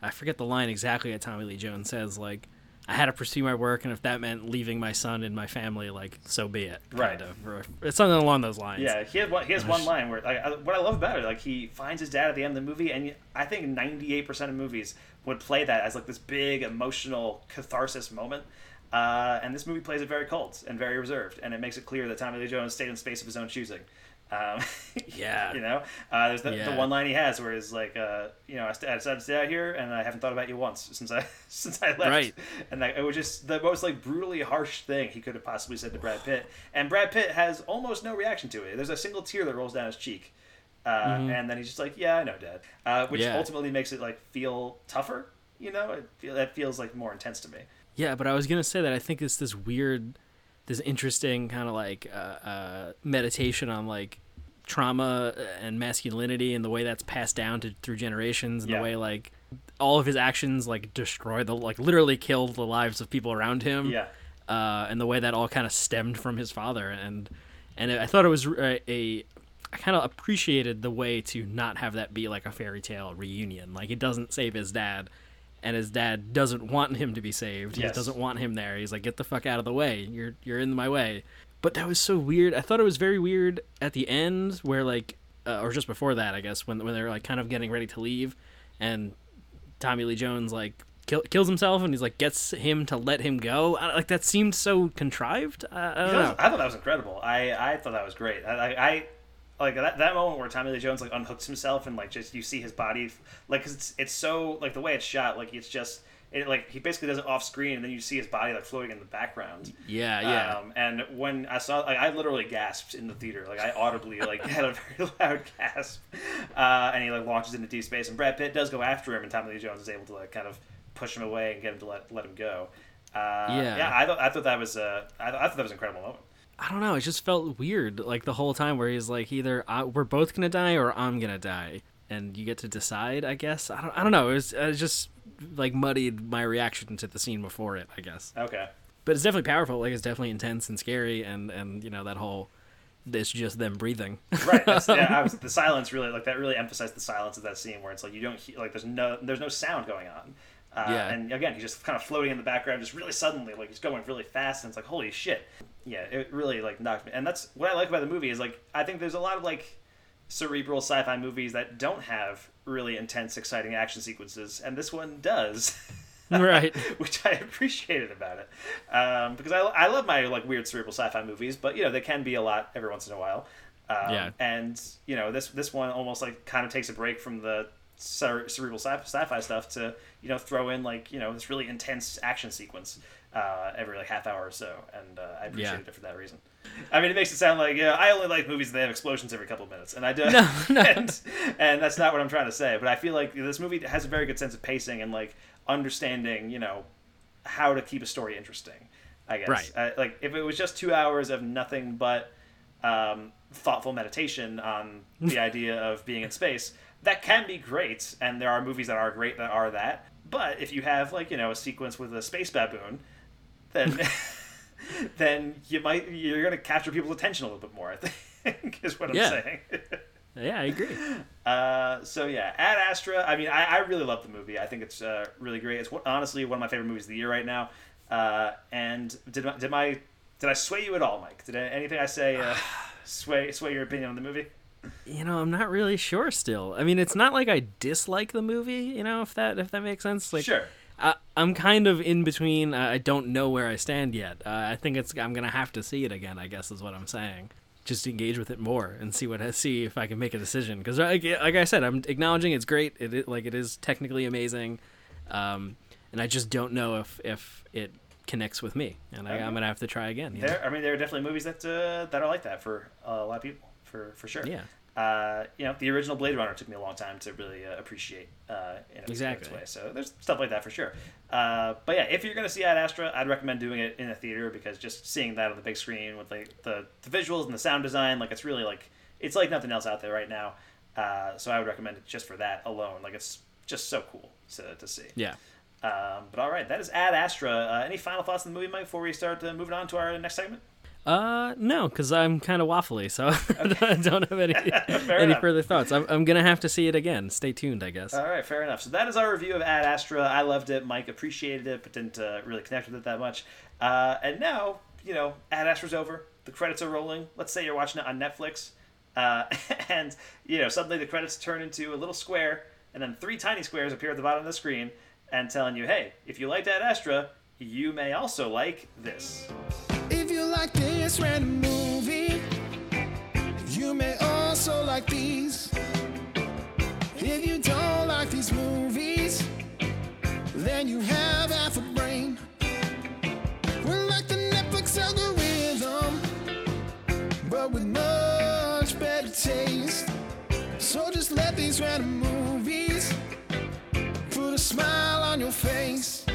I forget the line exactly that Tommy Lee Jones says, like, I had to pursue my work, and if that meant leaving my son and my family, like, so be it. Right. Of. Or it's something along those lines. Yeah, he has one. He has one line where like I, what I love about it, like he finds his dad at the end of the movie, and I think ninety eight percent of movies would play that as like this big emotional catharsis moment. Uh, and this movie plays it very cold and very reserved, and it makes it clear that Tommy Lee Jones stayed in space of his own choosing. Um, Yeah. you know, uh, there's the, the one line he has where he's like, uh, you know, I, st- I decided to stay out here, and I haven't thought about you once since I since I left. Right. And that, it was just the most like brutally harsh thing he could have possibly said to Brad Pitt. And Brad Pitt has almost no reaction to it. There's a single tear that rolls down his cheek. Uh, Mhm. And then he's just like, "Yeah, I know, Dad," uh, which Yeah. ultimately makes it like feel tougher. You know, it feel, that feels like more intense to me. Yeah, but I was gonna say that I think it's this weird, this interesting kind of like uh, uh, meditation on like trauma and masculinity and the way that's passed down to through generations and Yeah. the way like all of his actions like destroy the like literally kill the lives of people around him. Yeah. Uh, and the way that all kind of stemmed from his father and and I thought it was a, a I kind of appreciated the way to not have that be like a fairy tale reunion. Like it doesn't save his dad, and his dad doesn't want him to be saved. He doesn't want him there. He's like, get the fuck out of the way. You're you're in my way. But that was so weird. I thought it was very weird at the end where like, uh, or just before that, I guess when when they're like kind of getting ready to leave, and Tommy Lee Jones like kill, kills himself and he's like gets him to let him go. I, like that seemed so contrived. I, I don't was- know. I thought that was incredible. I, I thought that was great. I, I, I like that, that moment where Tommy Lee Jones like unhooks himself and like just you see his body like 'cause it's it's so like the way it's shot like it's just it like he basically does it off screen and then you see his body like floating in the background. Yeah, yeah. Um, and when I saw like I literally gasped in the theater like I audibly like had a very loud gasp. Uh, and he like launches into deep space and Brad Pitt does go after him and Tommy Lee Jones is able to like kind of push him away and get him to let let him go. Uh, Yeah. yeah, I thought I thought that was a I, I, I thought that was an incredible moment. I don't know. It just felt weird, like the whole time where he's like, either I, we're both gonna die or I'm gonna die, and you get to decide. I guess I don't I don't know. It was, it was just like muddied my reaction to the scene before it. I guess. Okay. But it's definitely powerful. Like it's definitely intense and scary, and and you know that whole. It's just them breathing. right. That's, yeah, I was, the silence really like that really emphasized the silence of that scene where it's like you don't hear like there's no there's no sound going on. Uh, Yeah. And again, he's just kind of floating in the background, just really suddenly, like he's going really fast, and it's like holy shit. Yeah, it really like knocked me. And that's what I like about the movie is like I think there's a lot of like cerebral sci-fi movies that don't have really intense, exciting action sequences, and this one does. Right. which I appreciated about it, um, because I, I love my like weird cerebral sci-fi movies, but you know they can be a lot every once in a while. Um, Yeah. And you know this this one almost like kind of takes a break from the cere- cerebral sci- sci-fi stuff to you know throw in like you know this really intense action sequence uh, every like half hour or so, and uh, I appreciated Yeah. it for that reason. I mean, it makes it sound like yeah, I only like movies that have explosions every couple of minutes, and I do. No, no. and, and that's not what I'm trying to say. But I feel like this movie has a very good sense of pacing and like understanding, you know, how to keep a story interesting. I guess. Right. Uh, like if it was just two hours of nothing but um, thoughtful meditation on the idea of being in space, that can be great. And there are movies that are great that are that. But if you have like you know a sequence with a space baboon, then then you might you're gonna capture people's attention a little bit more. I think is what I'm Yeah. saying. Yeah, I agree. Uh, so yeah, Ad Astra. I mean, I, I really love the movie. I think it's uh, really great. It's honestly one of my favorite movies of the year right now. Uh, and did my, did my did I sway you at all, Mike? Did I, anything I say uh, sway sway your opinion on the movie? You know, I'm not really sure still. I mean, it's not like I dislike the movie, you know, if that if that makes sense. Like Sure. I, I'm kind of in between. Uh, I don't know where I stand yet. Uh, I think it's I'm gonna have to see it again. I guess is what I'm saying. Just engage with it more and see what I see if I can make a decision. Because like, like I said, I'm acknowledging it's great. It, it like it is technically amazing, um, and I just don't know if if it connects with me. And I, I'm gonna have to try again. know? There, I mean, there are definitely movies that uh, that are like that for a lot of people, for for sure. Yeah. Uh, you know, the original Blade Runner took me a long time to really uh, appreciate uh, in its, Exactly. way. So there's stuff like that for sure. Uh, but yeah, if you're gonna see Ad Astra, I'd recommend doing it in a theater because just seeing that on the big screen with like the, the visuals and the sound design, like it's really like it's like nothing else out there right now. Uh, so I would recommend it just for that alone. Like it's just so cool to, to see. Yeah. Um, but all right, that is Ad Astra. Uh, any final thoughts on the movie, Mike, before we start uh, moving on to our next segment? Uh, no, because I'm kind of waffly, so I don't have any any enough. further thoughts. I'm, I'm gonna have to see it again. Stay tuned, I guess. All right, fair enough. So that is our review of Ad Astra. I loved it. Mike appreciated it, but didn't uh, really connect with it that much. Uh, and now, you know, Ad Astra's over. The credits are rolling. Let's say you're watching it on Netflix, uh, and you know suddenly the credits turn into a little square, and then three tiny squares appear at the bottom of the screen, and telling you, hey, if you liked Ad Astra, you may also like this. If you like this random movie, you may also like these. If you don't like these movies, then you have half a brain. We're like the Netflix algorithm, but with much better taste. So just let these random movies put a smile on your face.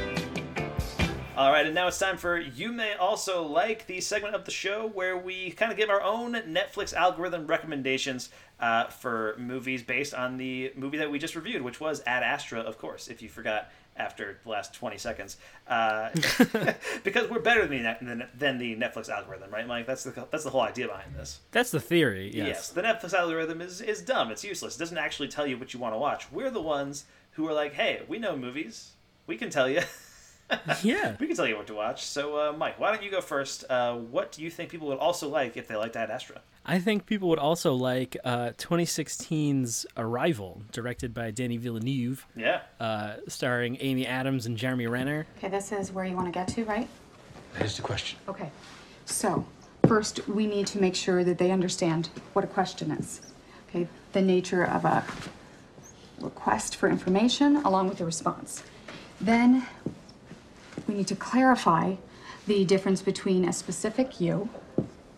All right, and now it's time for You May Also Like, the segment of the show where we kind of give our own Netflix algorithm recommendations uh, for movies based on the movie that we just reviewed, which was Ad Astra, of course, if you forgot after the last 20 seconds. Uh, because we're better than the, than, than the Netflix algorithm, right, Mike? That's the, that's the whole idea behind this. That's the theory. Yes. Yes, the Netflix algorithm is, is dumb. It's useless. It doesn't actually tell you what you want to watch. We're the ones who are like, hey, we know movies. We can tell you. yeah. We can tell you what to watch. So, uh, Mike, why don't you go first? Uh, what do you think people would also like if they liked Ad Astra? I think people would also like uh, 2016's Arrival, directed by Danny Villeneuve. Yeah. Uh, starring Amy Adams and Jeremy Renner. Okay, this is where you want to get to, right? Here's the question. Okay. So, first, we need to make sure that they understand what a question is. Okay, the nature of a request for information along with the response. Then, we need to clarify the difference between a specific you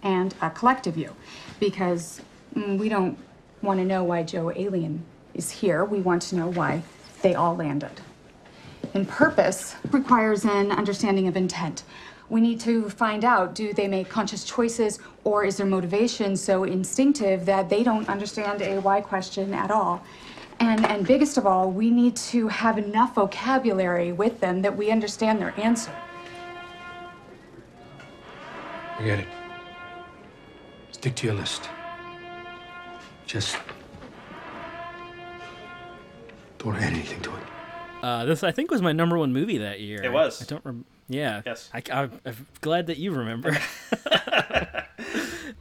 and a collective you because mm, we don't want to know why Joe Alien is here. We want to know why they all landed. And purpose requires an understanding of intent. We need to find out do they make conscious choices or is their motivation so instinctive that they don't understand a why question at all? And, and biggest of all, we need to have enough vocabulary with them that we understand their answer. I get it. Stick to your list. Just don't add anything to it. Uh, this I think was my number one movie that year. It was. I don't. Rem- yeah. Yes. I, I, am glad that you remember.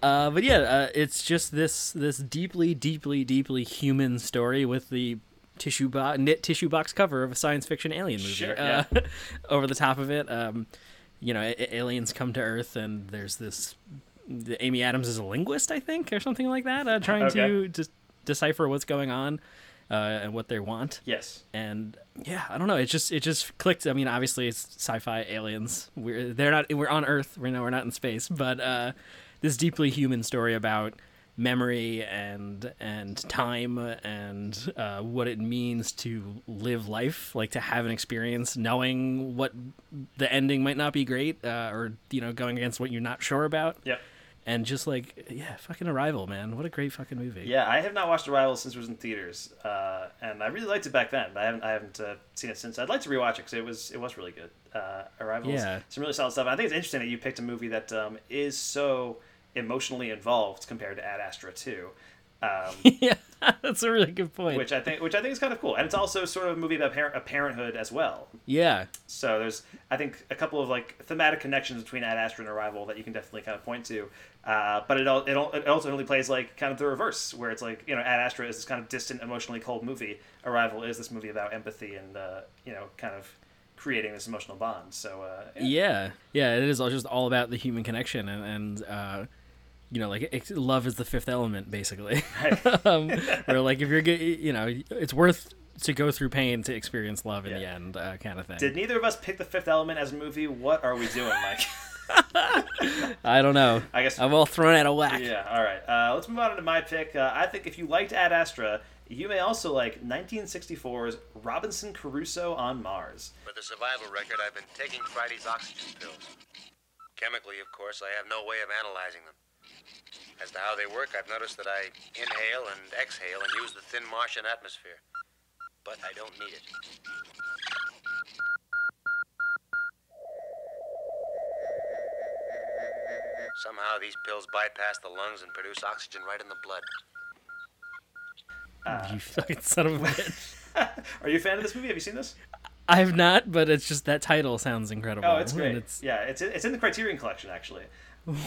uh, but yeah, uh, it's just this this deeply, deeply, deeply human story with the tissue box knit tissue box cover of a science fiction alien movie Sure, uh, over the top of it. Um, you know, a- aliens come to Earth, and there's this. The Amy Adams is a linguist, I think, or something like that, uh, trying to Okay. just decipher what's going on uh, and what they want. Yes. And yeah, I don't know. It just it just clicked. I mean, obviously it's sci-fi aliens. We're they're not. We're on Earth. We know we're not in space. But uh, this deeply human story about memory and and time and uh, what it means to live life, like to have an experience, knowing what the ending might not be great, uh, or you know, going against what you're not sure about. Yep. And just like yeah, fucking Arrival, man. What a great fucking movie. Yeah, I have not watched Arrival since it was in theaters, uh, and I really liked it back then. But I haven't, I haven't uh, seen it since. I'd like to rewatch it because it was, it was really good. Uh, Arrival, Yeah. some really solid stuff. And I think it's interesting that you picked a movie that um, is so emotionally involved compared to Ad Astra too. Um, yeah, that's a really good point. which I think, which I think is kind of cool, and it's also sort of a movie about parent, a parenthood as well. Yeah. So there's, I think, a couple of like thematic connections between Ad Astra and Arrival that you can definitely kind of point to. Uh, but it, al- it al- it ultimately plays like kind of the reverse, where it's like you know Ad Astra is this kind of distant, emotionally cold movie. Arrival is this movie about empathy and uh, you know kind of creating this emotional bond. So uh, Yeah, yeah, it is all just all about the human connection and and uh, you know, like it, love is the fifth element, basically. um, where like if you're good, you know, it's worth to go through pain to experience love in the end, uh, kind of thing. Did neither of us pick The Fifth Element as a movie? What are we doing, Mike? I don't know. I guess I'm all thrown out of whack. Yeah. All right. Uh, let's move on to my pick. Uh, I think if you liked Ad Astra, you may also like 1964's Robinson Crusoe on Mars. For the survival record, I've been taking Friday's oxygen pills. Chemically, of course, I have no way of analyzing them. As to how they work, I've noticed that I inhale and exhale and use the thin Martian atmosphere. But I don't need it. Somehow these pills bypass the lungs and produce oxygen right in the blood. Ah. you fucking son of a bitch. Are you a fan of this movie? Have you seen this? I have not, but it's just that title sounds incredible. Oh, it's great. It's, Yeah, it's it's in the Criterion Collection actually.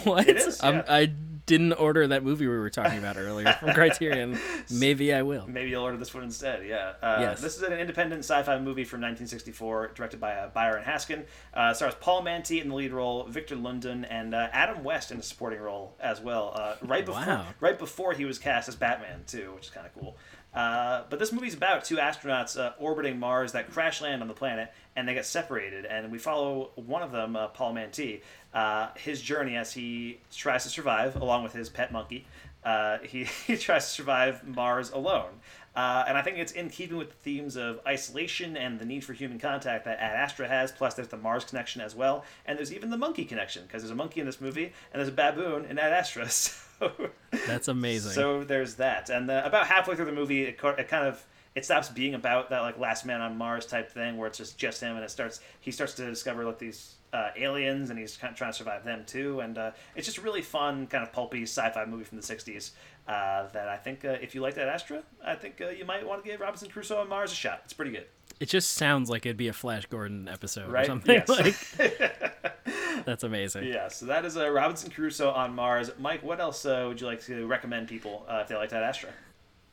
what? It is, I'm- yeah. I didn't order that movie we were talking about earlier from Criterion. Maybe I will. Maybe you'll order this one instead. Yeah. Uh, Yes. This is an independent sci-fi movie from 1964, directed by uh, Byron Haskin. Uh, stars Paul Mantee in the lead role, Victor Lundin, and uh, Adam West in a supporting role as well. Uh, right before, Wow. right before he was cast as Batman too, which is kind of cool. Uh, but this movie's about two astronauts uh, orbiting Mars that crash land on the planet, and they get separated. And we follow one of them, uh, Paul Mantee, uh, his journey as he tries to survive along with his pet monkey. Uh, he, he tries to survive Mars alone. And I think it's in keeping with the themes of isolation and the need for human contact that Ad Astra has. Plus, there's the Mars connection as well, and there's even the monkey connection because there's a monkey in this movie and there's a baboon in Ad Astra. So That's amazing. so there's that, and uh, about halfway through the movie, it, it kind of it stops being about that like last man on Mars type thing, where it's just just him, and it starts he starts to discover like these uh, aliens, and he's kind of trying to survive them too, and uh, it's just really fun kind of pulpy sci-fi movie from the '60s uh, that I think uh, if you like Ad Astra, I think uh, you might want to give Robinson Crusoe on Mars a shot. It's pretty good. It just sounds like it'd be a Flash Gordon episode or Right? something. Yes. Like, that's amazing. Yeah, so that is uh, Robinson Crusoe on Mars. Mike, what else uh, would you like to recommend people uh, if they like Ad Astra?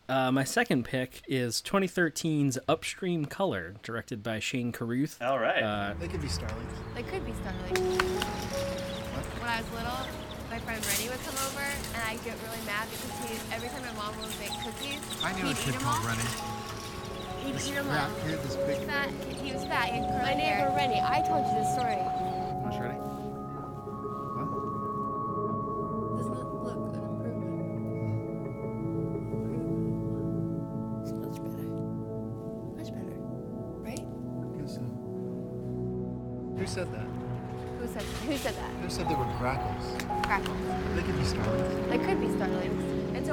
Uh, my second pick is 2013's Upstream Color, directed by Shane Carruth. All right. Uh, They could be starlings. They could be starlings. When I was little, my friend Rennie would come over, and I'd get really mad because he, every time my mom would make cookies, I knew he'd kid eat them called all. Rennie. He'd This eat fat all. kid, this big. Fat, he was fat. He had curly My hair. Rennie, I told you this story. Want to ready? Doesn't it look an improvement? Much better. Much better. Right? Guess so. Who said that? Who said? Who said that? Who said they were grackles? Grackles. They could be starlings. They could be starlings.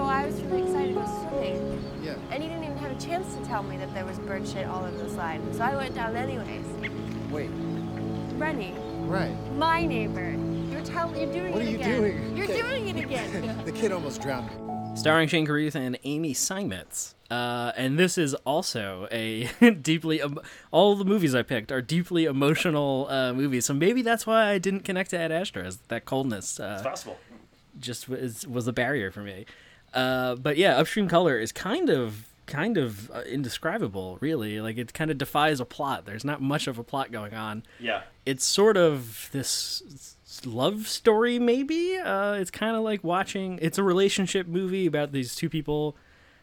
And so I was really excited to go swimming. Yeah. And he didn't even have a chance to tell me that there was bird shit all over the slide. So I went down anyways. Wait. Rennie, Right. my neighbor. You're telling you're doing What it are you again. doing? You're Okay. doing it again. The kid almost drowned me. starring Shane Carruth and Amy Seimetz. Uh, and this is also a deeply em- all the movies I picked are deeply emotional uh, movies. So maybe that's why I didn't connect to Ad Astra. is That coldness uh, It's possible. just was was a barrier for me. Uh, but yeah, Upstream Color is kind of kind of uh, indescribable, really. Like it kind of defies a plot. There's not much of a plot going on. Yeah. It's sort of this love story, maybe. Uh, it's kind of like watching. It's a relationship movie about these two people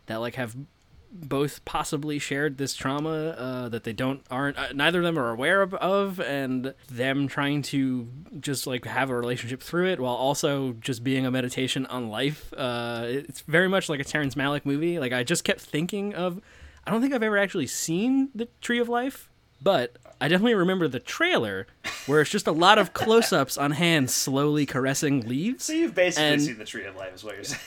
that like have both possibly shared this trauma uh, that they don't aren't uh, neither of them are aware of, of and them trying to just like have a relationship through it while also just being a meditation on life uh, it's very much like a terrence malick movie like i just kept thinking of i don't think i've ever actually seen the tree of life but i definitely remember the trailer where it's just a lot of close-ups on hands slowly caressing leaves So you've basically seen the Tree of Life, is what you're saying.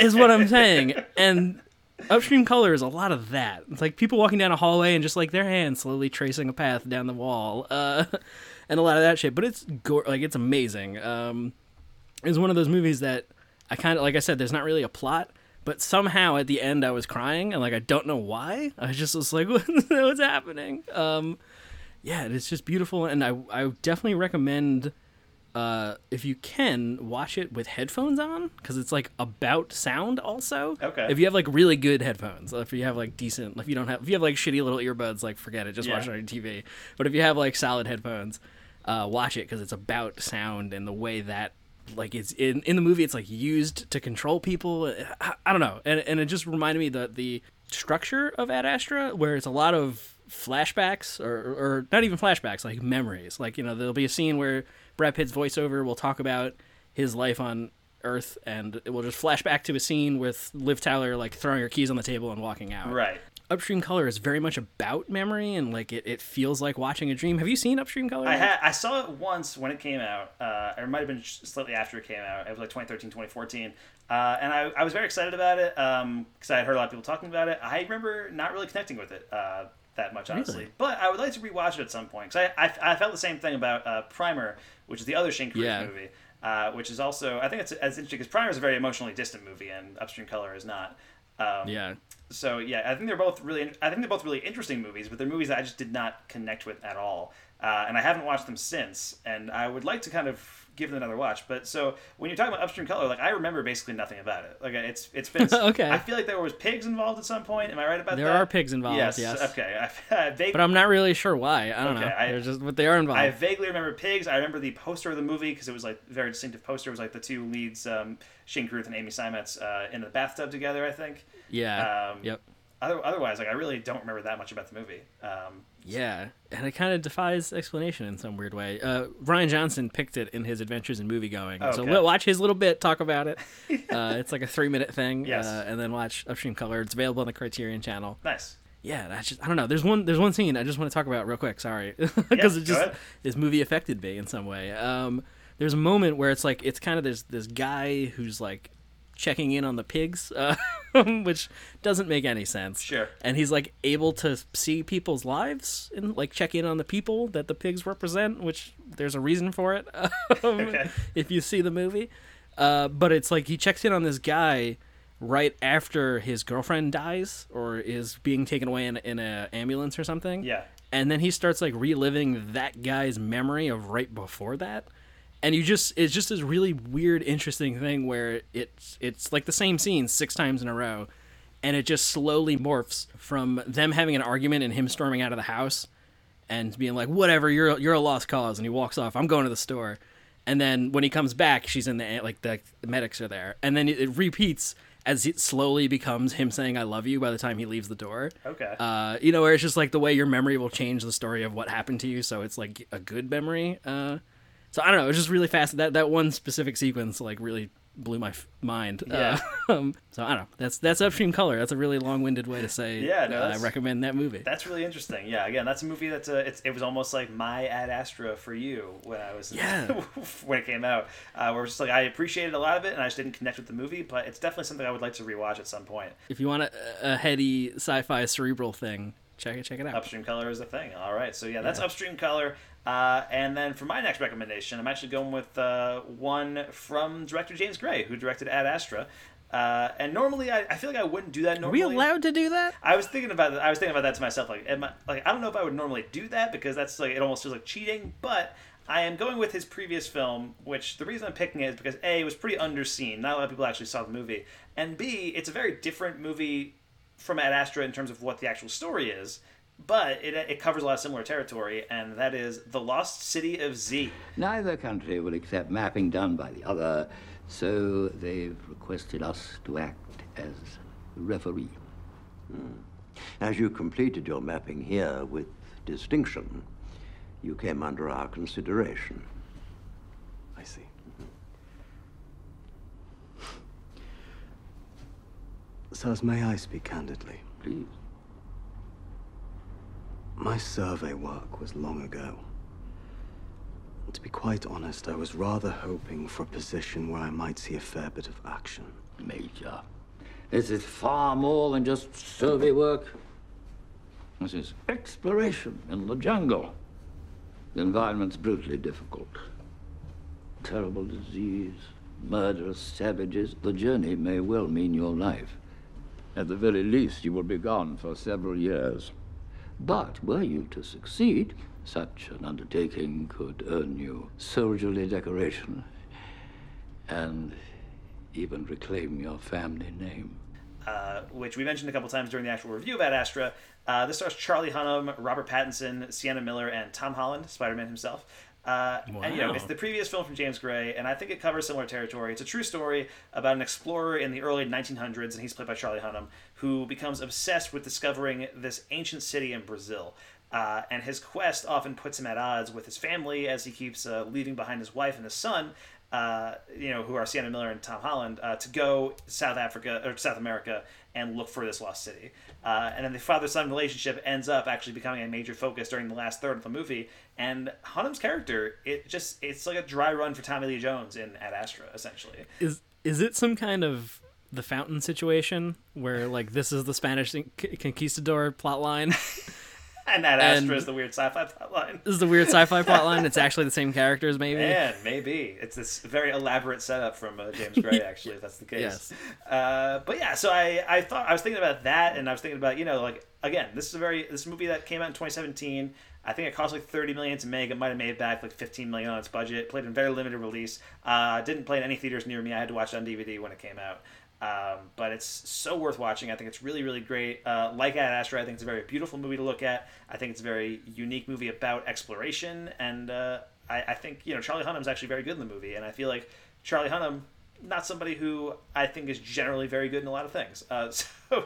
is what I'm saying. And upstream color is a lot of that. It's like people walking down a hallway and just like their hands slowly tracing a path down the wall, uh, and a lot of that shit. But it's go- like it's amazing. Um, it's one of those movies that I kind of like. I said, there's not really a plot. But somehow at the end I was crying and like I don't know why. I just was like, what's happening? Um, yeah, it's just beautiful, and I I definitely recommend uh, if you can watch it with headphones on because it's like about sound also. Okay. If you have like really good headphones, if you have like decent, if you don't have, if you have like shitty little earbuds, like forget it, just watch it on your TV. But if you have like solid headphones, uh, watch it because it's about sound and the way that like it's in in the movie it's like used to control people. I, I don't know, and and it just reminded me that the structure of Ad Astra where it's a lot of flashbacks or, or not even flashbacks like memories like you know there'll be a scene where brad pitt's voiceover will talk about his life on earth and it will just flash back to a scene with liv tyler like throwing her keys on the table and walking out Right. upstream color is very much about memory and like it, it feels like watching a dream have you seen upstream color I I saw it once when it came out. Uh, it might have been slightly after it came out. It was like 2013, 2014. Uh, and I, I was very excited about it because I had heard a lot of people talking about it. I remember not really connecting with it uh, that much, honestly. Really? But I would like to rewatch it at some point because I, I, I felt the same thing about uh, Primer, which is the other Shane Carruth Yeah. movie, uh, which is also I think it's as interesting because Primer is a very emotionally distant movie and Upstream Color is not. Um, yeah so yeah, I think they're both really. I think they're both really interesting movies, but they're movies that I just did not connect with at all, uh, and I haven't watched them since. And I would like to kind of give them another watch. But so when you're talking about Upstream Color, like I remember basically nothing about it. Like it's it's been. Okay. I feel like there was pigs involved at some point. Am I right about There that? There are pigs involved, yes. Okay. I, I vaguely, but i'm not really sure why i don't Okay, know I- They're just but they are involved I vaguely remember pigs. I remember the poster of the movie because it was like very distinctive poster. It was like the two leads, um, Shane Carruth and Amy Seimetz, uh, in the bathtub together. I think. Yeah. Um, Yep. Other, otherwise, like I really don't remember that much about the movie. Um, Yeah, and it kind of defies explanation in some weird way. Uh, Rian Johnson picked it in his Adventures in Movie Going, so we'll watch his little bit talk about it. uh, it's like a three minute thing, Yes. uh, and then watch Upstream Color. It's available on the Criterion Channel. nice. Yeah, that's just I don't know. There's one there's one scene I just want to talk about real quick. Sorry, Yeah, because it just this movie affected me in some way. Um, there's a moment where it's like it's kind of this this guy who's like checking in on the pigs, uh, which doesn't make any sense. Sure. And he's like able to see people's lives and like check in on the people that the pigs represent, which there's a reason for it. um, Okay. If you see the movie, uh, but it's like he checks in on this guy right after his girlfriend dies or is being taken away in, in a ambulance or something. Yeah. And then he starts like reliving that guy's memory of right before that. And you just it's just this really weird, interesting thing where it's it's like the same scene six times in a row, and it just slowly morphs from them having an argument and him storming out of the house and being like, "Whatever, you're you're a lost cause," and he walks off. I'm going to the store, and then when he comes back, she's in the like the, the medics are there, and then it, it repeats as it slowly becomes him saying "I love you" by the time he leaves the door. Okay. Uh, you know, where it's just like the way your memory will change the story of what happened to you, so it's like a good memory. Uh, so I don't know, it's just really fast. That that one specific sequence like really blew my f- mind. Yeah. Uh, um, so I don't know. That's that's upstream color. That's a really long-winded way to say. Yeah, no, uh, I recommend that movie. That's really interesting. Yeah, again, that's a movie that's uh, it's, it was almost like my Ad Astra for you when I was Yeah. when it came out. Uh, where it's just like I appreciated a lot of it and I just didn't connect with the movie, but it's definitely something I would like to rewatch at some point. If you want a, a heady sci-fi cerebral thing, check it check it out. Upstream Color is the thing. All right, so yeah, that's Yeah. Upstream Color. Uh, and then for my next recommendation, I'm actually going with uh, one from director James Gray, who directed Ad Astra. Uh, and normally, I, I feel like I wouldn't do that. Are we allowed to do that? I was thinking about that. I was thinking about that to myself. Like, am I, like I don't know if I would normally do that because that's like it almost feels like cheating. But I am going with his previous film, which the reason I'm picking it is because a it was pretty underseen. Not a lot of people actually saw the movie, and b it's a very different movie from Ad Astra in terms of what the actual story is. But it, it covers a lot of similar territory, and that is the Lost City of Z. Neither country will accept mapping done by the other, so they've requested us to act as referee. Hmm. As you completed your mapping here with distinction, you came under our consideration. I see. Mm-hmm. Sirs, may I speak candidly? Please. My survey work was long ago. To be quite honest, I was rather hoping for a position where I might see a fair bit of action. Major, this is far more than just survey work. This is exploration in the jungle. The environment's brutally difficult. Terrible disease, murderous savages. The journey may well mean your life. At the very least, you will be gone for several years. But were you to succeed, such an undertaking could earn you soldierly decoration and even reclaim your family name. uh, which we mentioned a couple times during the actual review of Ad Astra. Uh, this stars Charlie Hunnam, Robert Pattinson, Sienna Miller, and Tom Holland, Spider-Man himself. Uh, And you know, it's the previous film from James Gray, and I think it covers similar territory. It's a true story about an explorer in the early 1900s, and he's played by Charlie Hunnam, who becomes obsessed with discovering this ancient city in Brazil. Uh, and his quest often puts him at odds with his family as he keeps uh, leaving behind his wife and his son, uh, you know, who are Sienna Miller and Tom Holland, uh, to go South Africa or South America and look for this lost city. Uh, and then the father-son relationship ends up actually becoming a major focus during the last third of the movie. And Hunnam's character, it just it's like a dry run for Tommy Lee Jones in Ad Astra, essentially. Is is it some kind of the fountain situation where like this is the Spanish con- conquistador plotline? Ad Astra And- is the weird sci-fi plotline. This is the weird sci-fi plotline. It's actually the same characters, maybe. Man, maybe it's this very elaborate setup from uh, James Gray. Actually, if that's the case. Yes. Uh, but yeah, so I, I thought I was thinking about that, and I was thinking about you know like again, this is a very this movie that came out in 2017. I think it cost like 30 million to make. It might have made back like 15 million on its budget. Played in very limited release. Uh, didn't play in any theaters near me. I had to watch it on DVD when it came out. Um, but it's so worth watching. I think it's really, really great. Uh, like Ad Astra, I think it's a very beautiful movie to look at. I think it's a very unique movie about exploration, and uh, I, I think you know Charlie Hunnam's actually very good in the movie, and I feel like Charlie Hunnam, not somebody who I think is generally very good in a lot of things. Uh, so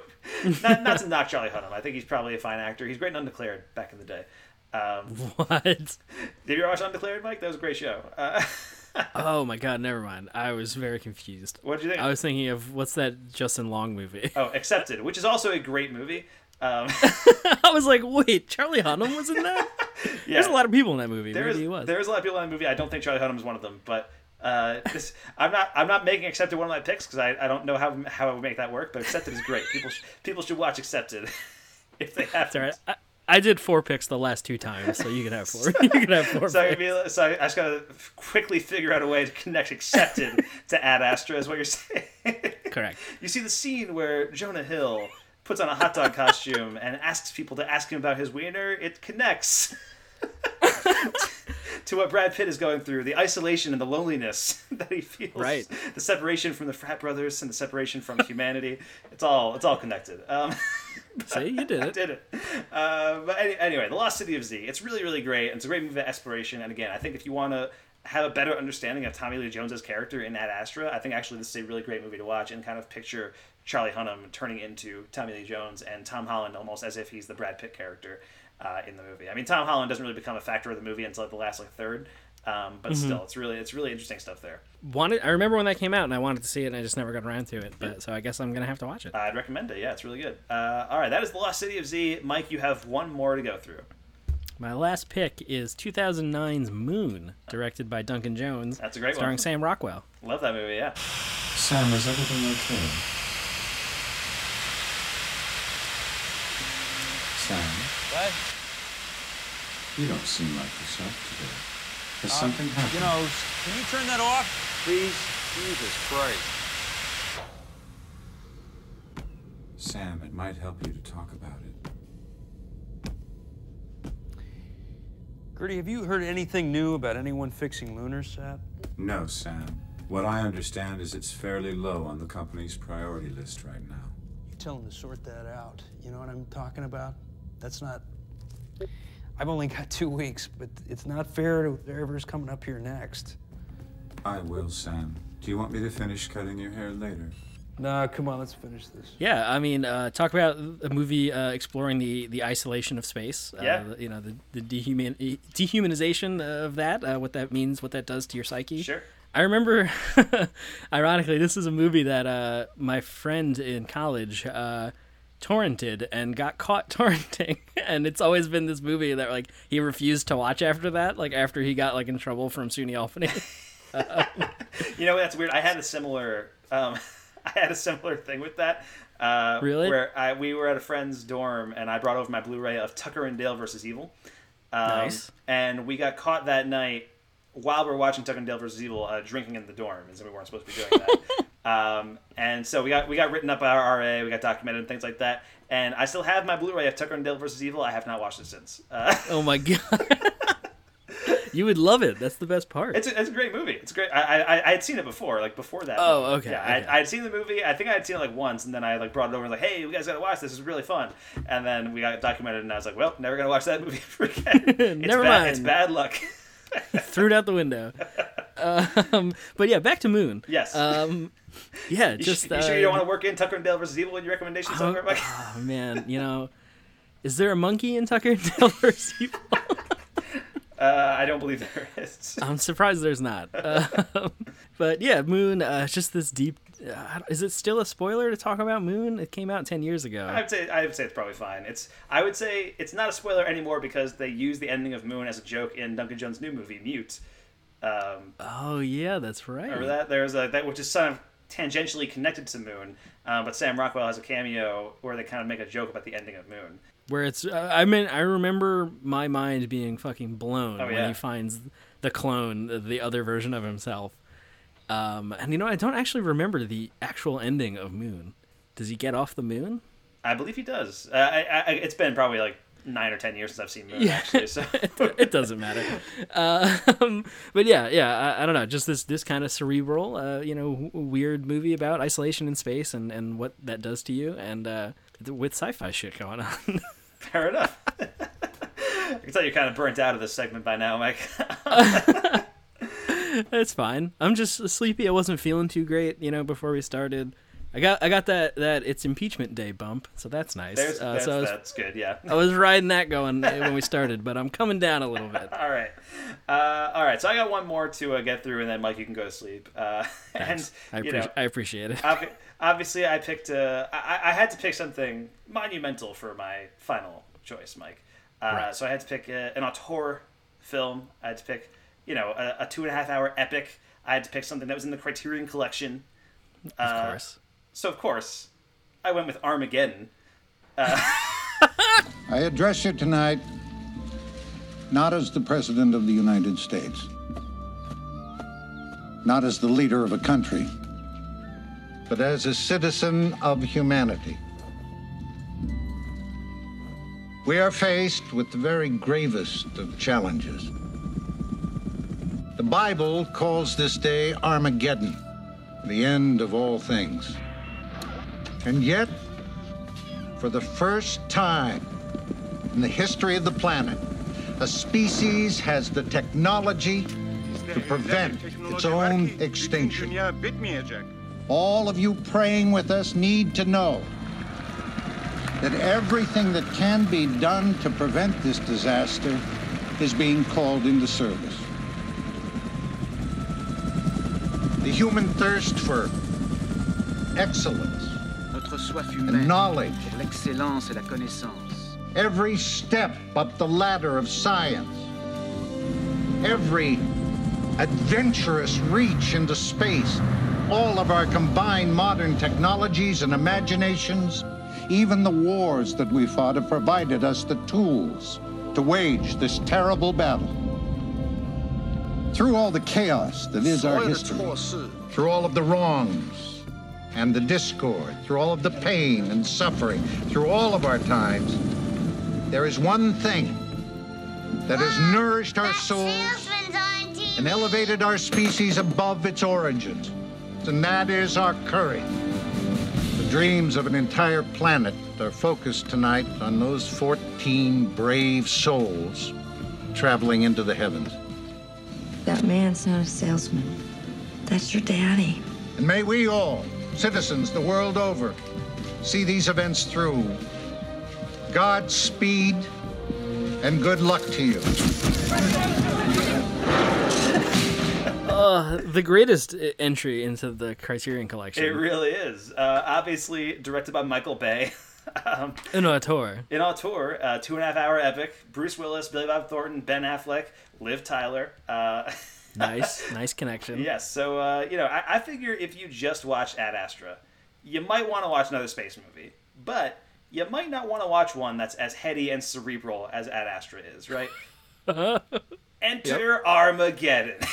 not, not to knock Charlie Hunnam, I think he's probably a fine actor. He's great in Undeclared back in the day. Um, What? Did you watch Undeclared, Mike? That was a great show. Uh, oh my god, never mind. I was very confused. What did you think? I was thinking of what's that Justin Long movie? oh, Accepted, which is also a great movie. Um, I was like, wait, Charlie Hunnam was in that? There's a lot of people in that movie. There Maybe was. There is a lot of people in that movie. I don't think Charlie Hunnam is one of them, but uh, this, I'm not. I'm not making Accepted one of my picks because I, I don't know how how I would make that work. But Accepted is great. People sh- people should watch Accepted if they have. Right. I, I did four picks the last two times, so you can have four. you can have four. So, I, picks. mean, so I just gotta quickly figure out a way to connect Accepted to Ad Astra, is what you're saying. Correct. You see the scene where Jonah Hill puts on a hot dog costume and asks people to ask him about his wiener. It connects to what Brad Pitt is going through, the isolation and the loneliness that he feels. Right. The separation from the frat brothers and the separation from humanity. It's all it's all connected. Um, See, you did I it. did it. Uh, but any, anyway, The Lost City of Z. It's really, really great. It's a great movie of exploration. And again, I think if you want to have a better understanding of Tommy Lee Jones's character in Ad Astra, I think actually this is a really great movie to watch and kind of picture Charlie Hunnam turning into Tommy Lee Jones and Tom Holland almost as if he's the Brad Pitt character uh, in the movie. I mean, Tom Holland doesn't really become a factor of the movie until like, the last like third. Um, but Mhm. still, it's really it's really interesting stuff there. Wanted I remember when that came out and I wanted to see it and I just never got around to it. But so I guess I'm gonna have to watch it. I'd recommend it. Yeah, it's really good. Uh, all right, that is the Lost City of Z. Mike, you have one more to go through. My last pick is 2009's Moon, directed by Duncan Jones. That's a great starring one. Sam Rockwell. Love that movie. Yeah. Sam, is everything okay? Sam, What? you don't seem like yourself today. Has Uh, something happened? You know, can you turn that off? Please? Jesus Christ. Sam, it might help you to talk about it. GERTY, have you heard anything new about anyone fixing lunar set? No, Sam. What I understand is it's fairly low on the company's priority list right now. You tell them to sort that out. You know what I'm talking about? That's not. I've only got two weeks, but it's not fair to whoever's coming up here next. I will, Sam. Do you want me to finish cutting your hair later? Nah, come on, let's finish this. Yeah, I mean, uh, talk about a movie uh, exploring the, the isolation of space. Uh, Yeah. the- you know, the, the dehuman, dehumanization of that, uh, what that means, what that does to your psyche. Sure. I remember, ironically, this is a movie that uh, my friend in college uh, torrented and got caught torrenting. and it's always been this movie that, like, he refused to watch after that, like, after he got, like, in trouble from SUNY Albany. You know that's weird. I had a similar um, I had a similar thing with that. Uh, Really? Where I, we were at a friend's dorm and I brought over my Blu-ray of Tucker and Dale versus Evil. Um, Nice. And we got caught that night while we're watching Tucker and Dale versus Evil, uh, drinking in the dorm, and so we weren't supposed to be doing that. um, and so we got we got written up by our RA, we got documented and things like that. And I still have my Blu-ray of Tucker and Dale versus Evil. I have not watched it since. Uh, oh my god. you would love it. That's the best part. It's a, it's a great movie. It's great. I, I I had seen it before, like before that. Oh, okay, Yeah, okay. I, I had seen the movie. I think I had seen it like once, and then I like brought it over and was like, hey, you guys gotta watch this. It's really fun. And then we got documented, and I was like, well, never gonna watch that movie ever again. It's Never bad, mind. It's bad luck. Threw it out the window. Um, but yeah, back to Moon. Yes. Um, yeah, You, just. sh- you sure you don't uh, want to work in Tucker and Dale versus Evil in your recommendations somewhere, Mike? Oh man, you know, is there a monkey in Tucker and Dale versus Evil? Uh, I don't believe there is. I'm surprised there's not. Um, but yeah, Moon. Uh, just this deep. Uh, is it still a spoiler to talk about Moon? It came out ten years ago. I would say I would say it's probably fine. It's I would say it's not a spoiler anymore because they use the ending of Moon as a joke in Duncan Jones' new movie Mute. Um, Oh yeah, that's right. Remember that? There's a that which is kind of tangentially connected to Moon, uh, but Sam Rockwell has a cameo where they kind of make a joke about the ending of Moon. Where it's, uh, I mean, I remember my mind being fucking blown Oh, when he finds the clone, the other version of himself. Um, and you know, I don't actually remember the actual ending of Moon. Does he get off the moon? I believe he does. Uh, I, I, it's been probably like nine or ten years since I've seen Moon. Yeah. Actually, so it doesn't matter. Um, but yeah, yeah, I, I don't know. Just this this kind of cerebral, uh, you know, w- weird movie about isolation in space and, and what that does to you, and uh, with sci-fi shit going on. fair enough. I can tell you're kind of burnt out of this segment by now, Mike. It's fine. I'm just sleepy. I wasn't feeling too great, you know, before we started. I got I got that that it's impeachment day bump, so that's nice. Uh, that's, so was, that's good. Yeah. I was riding that going when we started, but I'm coming down a little bit. all right. Uh, all right. So I got one more to uh, get through, and then Mike, you can go to sleep. Uh, and. I, you appreci- know, I appreciate it. obvi- obviously, I picked. Uh, I, I had to pick something monumental for my final choice, Mike. Uh, Right. So I had to pick uh, an auteur film. I had to pick, you know, a, a two and a half hour epic. I had to pick something that was in the Criterion Collection. Of course. So of course, I went with Armageddon. Uh, I address you tonight not as the President of the United States, not as the leader of a country, but as a citizen of humanity. We are faced with the very gravest of challenges. The Bible calls this day Armageddon, the end of all things. And yet, for the first time in the history of the planet, a species has the technology to prevent its own extinction. All of you praying with us need to know that everything that can be done to prevent this disaster is being called into service. The human thirst for excellence, Notre soif and humaine knowledge, l'excellence et la connaissance. every step up the ladder of science, every adventurous reach into space, all of our combined modern technologies and imaginations, even the wars that we fought have provided us the tools to wage this terrible battle. Through all the chaos that is our history, through all of the wrongs and the discord, through all of the pain and suffering, through all of our times, there is one thing that has nourished our souls and elevated our species above its origins, and that is our courage. The dreams of an entire planet are focused tonight on those 14 brave souls traveling into the heavens. That man's not a salesman. That's your daddy. And may we all, citizens the world over, see these events through. Godspeed and good luck to you. Uh, the greatest entry into the Criterion Collection. It really is. Uh, obviously directed by Michael Bay. um, An auteur. in auteur, uh, two and a half hour epic. Bruce Willis, Billy Bob Thornton, Ben Affleck, Liv Tyler. Uh, Nice, nice connection. Yes, so uh, you know, I, I figure if you just watch Ad Astra, you might want to watch another space movie, but you might not want to watch one that's as heady and cerebral as Ad Astra is, right? Enter Armageddon.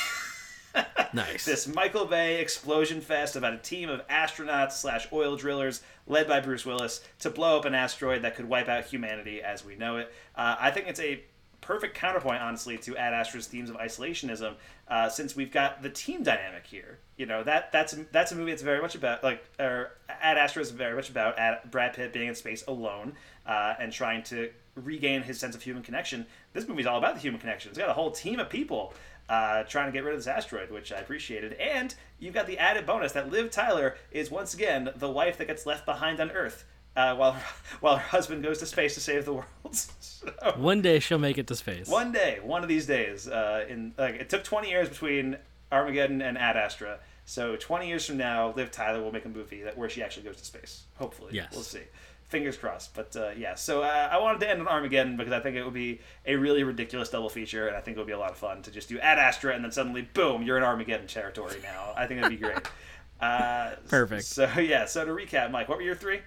nice. This Michael Bay explosion fest about a team of astronauts slash oil drillers led by Bruce Willis to blow up an asteroid that could wipe out humanity as we know it. Uh, I think it's a perfect counterpoint, honestly, to Ad Astra's themes of isolationism, uh, since we've got the team dynamic here. You know that that's that's a movie that's very much about like or Ad Astra is very much about Ad, Brad Pitt being in space alone uh, and trying to regain his sense of human connection. This movie's all about the human connection. It's got a whole team of people uh, trying to get rid of this asteroid, which I appreciated. And you've got the added bonus that Liv Tyler is once again the wife that gets left behind on Earth. Uh, while her, while her husband goes to space to save the world. So- One day she'll make it to space. one day, one of these days, uh, in like it took 20 years between Armageddon and Ad Astra. So 20 years from now, Liv Tyler will make a movie that where she actually goes to space. Hopefully, Yes. we'll see. Fingers crossed. But uh, yeah, so uh, I wanted to end on Armageddon because I think it would be a really ridiculous double feature, and I think it would be a lot of fun to just do Ad Astra and then suddenly, boom, you're in Armageddon territory now. I think that'd be great. Uh, Perfect. So yeah, so to recap, Mike, what were your three?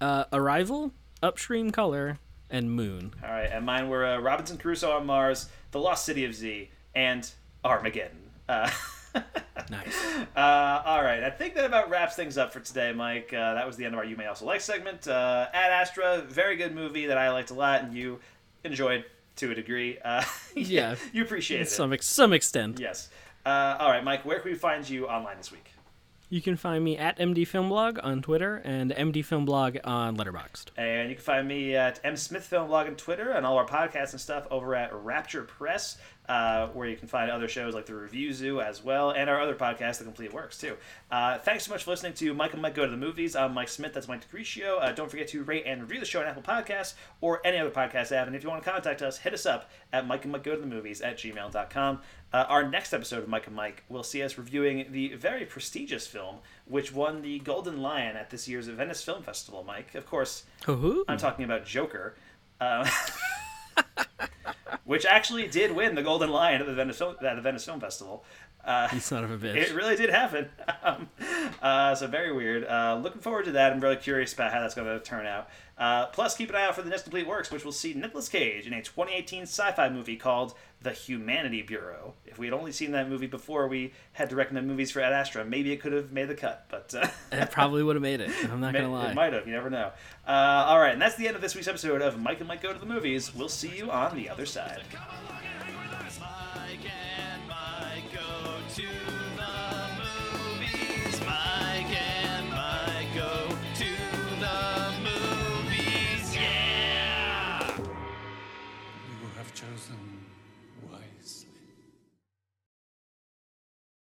Uh, Arrival, Upstream Color, and Moon. All right, and mine were uh, Robinson Crusoe on Mars, The Lost City of Z, and Armageddon. Nice. Uh, all right, I think that about wraps things up for today, Mike. Uh, that was the end of our You May Also Like segment. Uh, Ad Astra, very good movie that I liked a lot, and you enjoyed to a degree. Uh, Yeah. you appreciated To it. some, ex- some extent. Yes. Uh, all right, Mike, where can we find you online this week? You can find me at MD Filmblog on Twitter and MD Filmblog on Letterboxd. And you can find me at M Smith Film Blog on Twitter and all our podcasts and stuff over at Rapture Press, uh, where you can find other shows like the Review Zoo as well, and our other podcast, The Complete Works, too. Uh, thanks so much for listening to Mike and Mike Go to the Movies. I'm Mike Smith. That's Mike DeCrescio. Uh, don't forget to rate and review the show on Apple Podcasts or any other podcast app. And if you want to contact us, hit us up at Mike and Mike Go to the Movies at gmail.com. Uh, our next episode of Mike and Mike will see us reviewing the very prestigious film which won the Golden Lion at this year's Venice Film Festival, Mike. Of course, Hoo-hoo. I'm talking about Joker, uh, which actually did win the Golden Lion at the Venice Film, at the Venice Film Festival. Uh, You son of a bitch. It really did happen. Um, uh, so very weird. Uh, looking forward to that. I'm really curious about how that's going to turn out. Uh, plus, keep an eye out for the next complete works, which will see Nicolas Cage in a 2018 sci-fi movie called The Humanity Bureau. If we had only seen that movie before we had to recommend movies for Ad Astra, maybe it could have made the cut. But uh, It probably would have made it. I'm not to lie. It might have. You never know. Uh, all right, and that's the end of this week's episode of Mike and Mike Go to the Movies. We'll see you on the other side.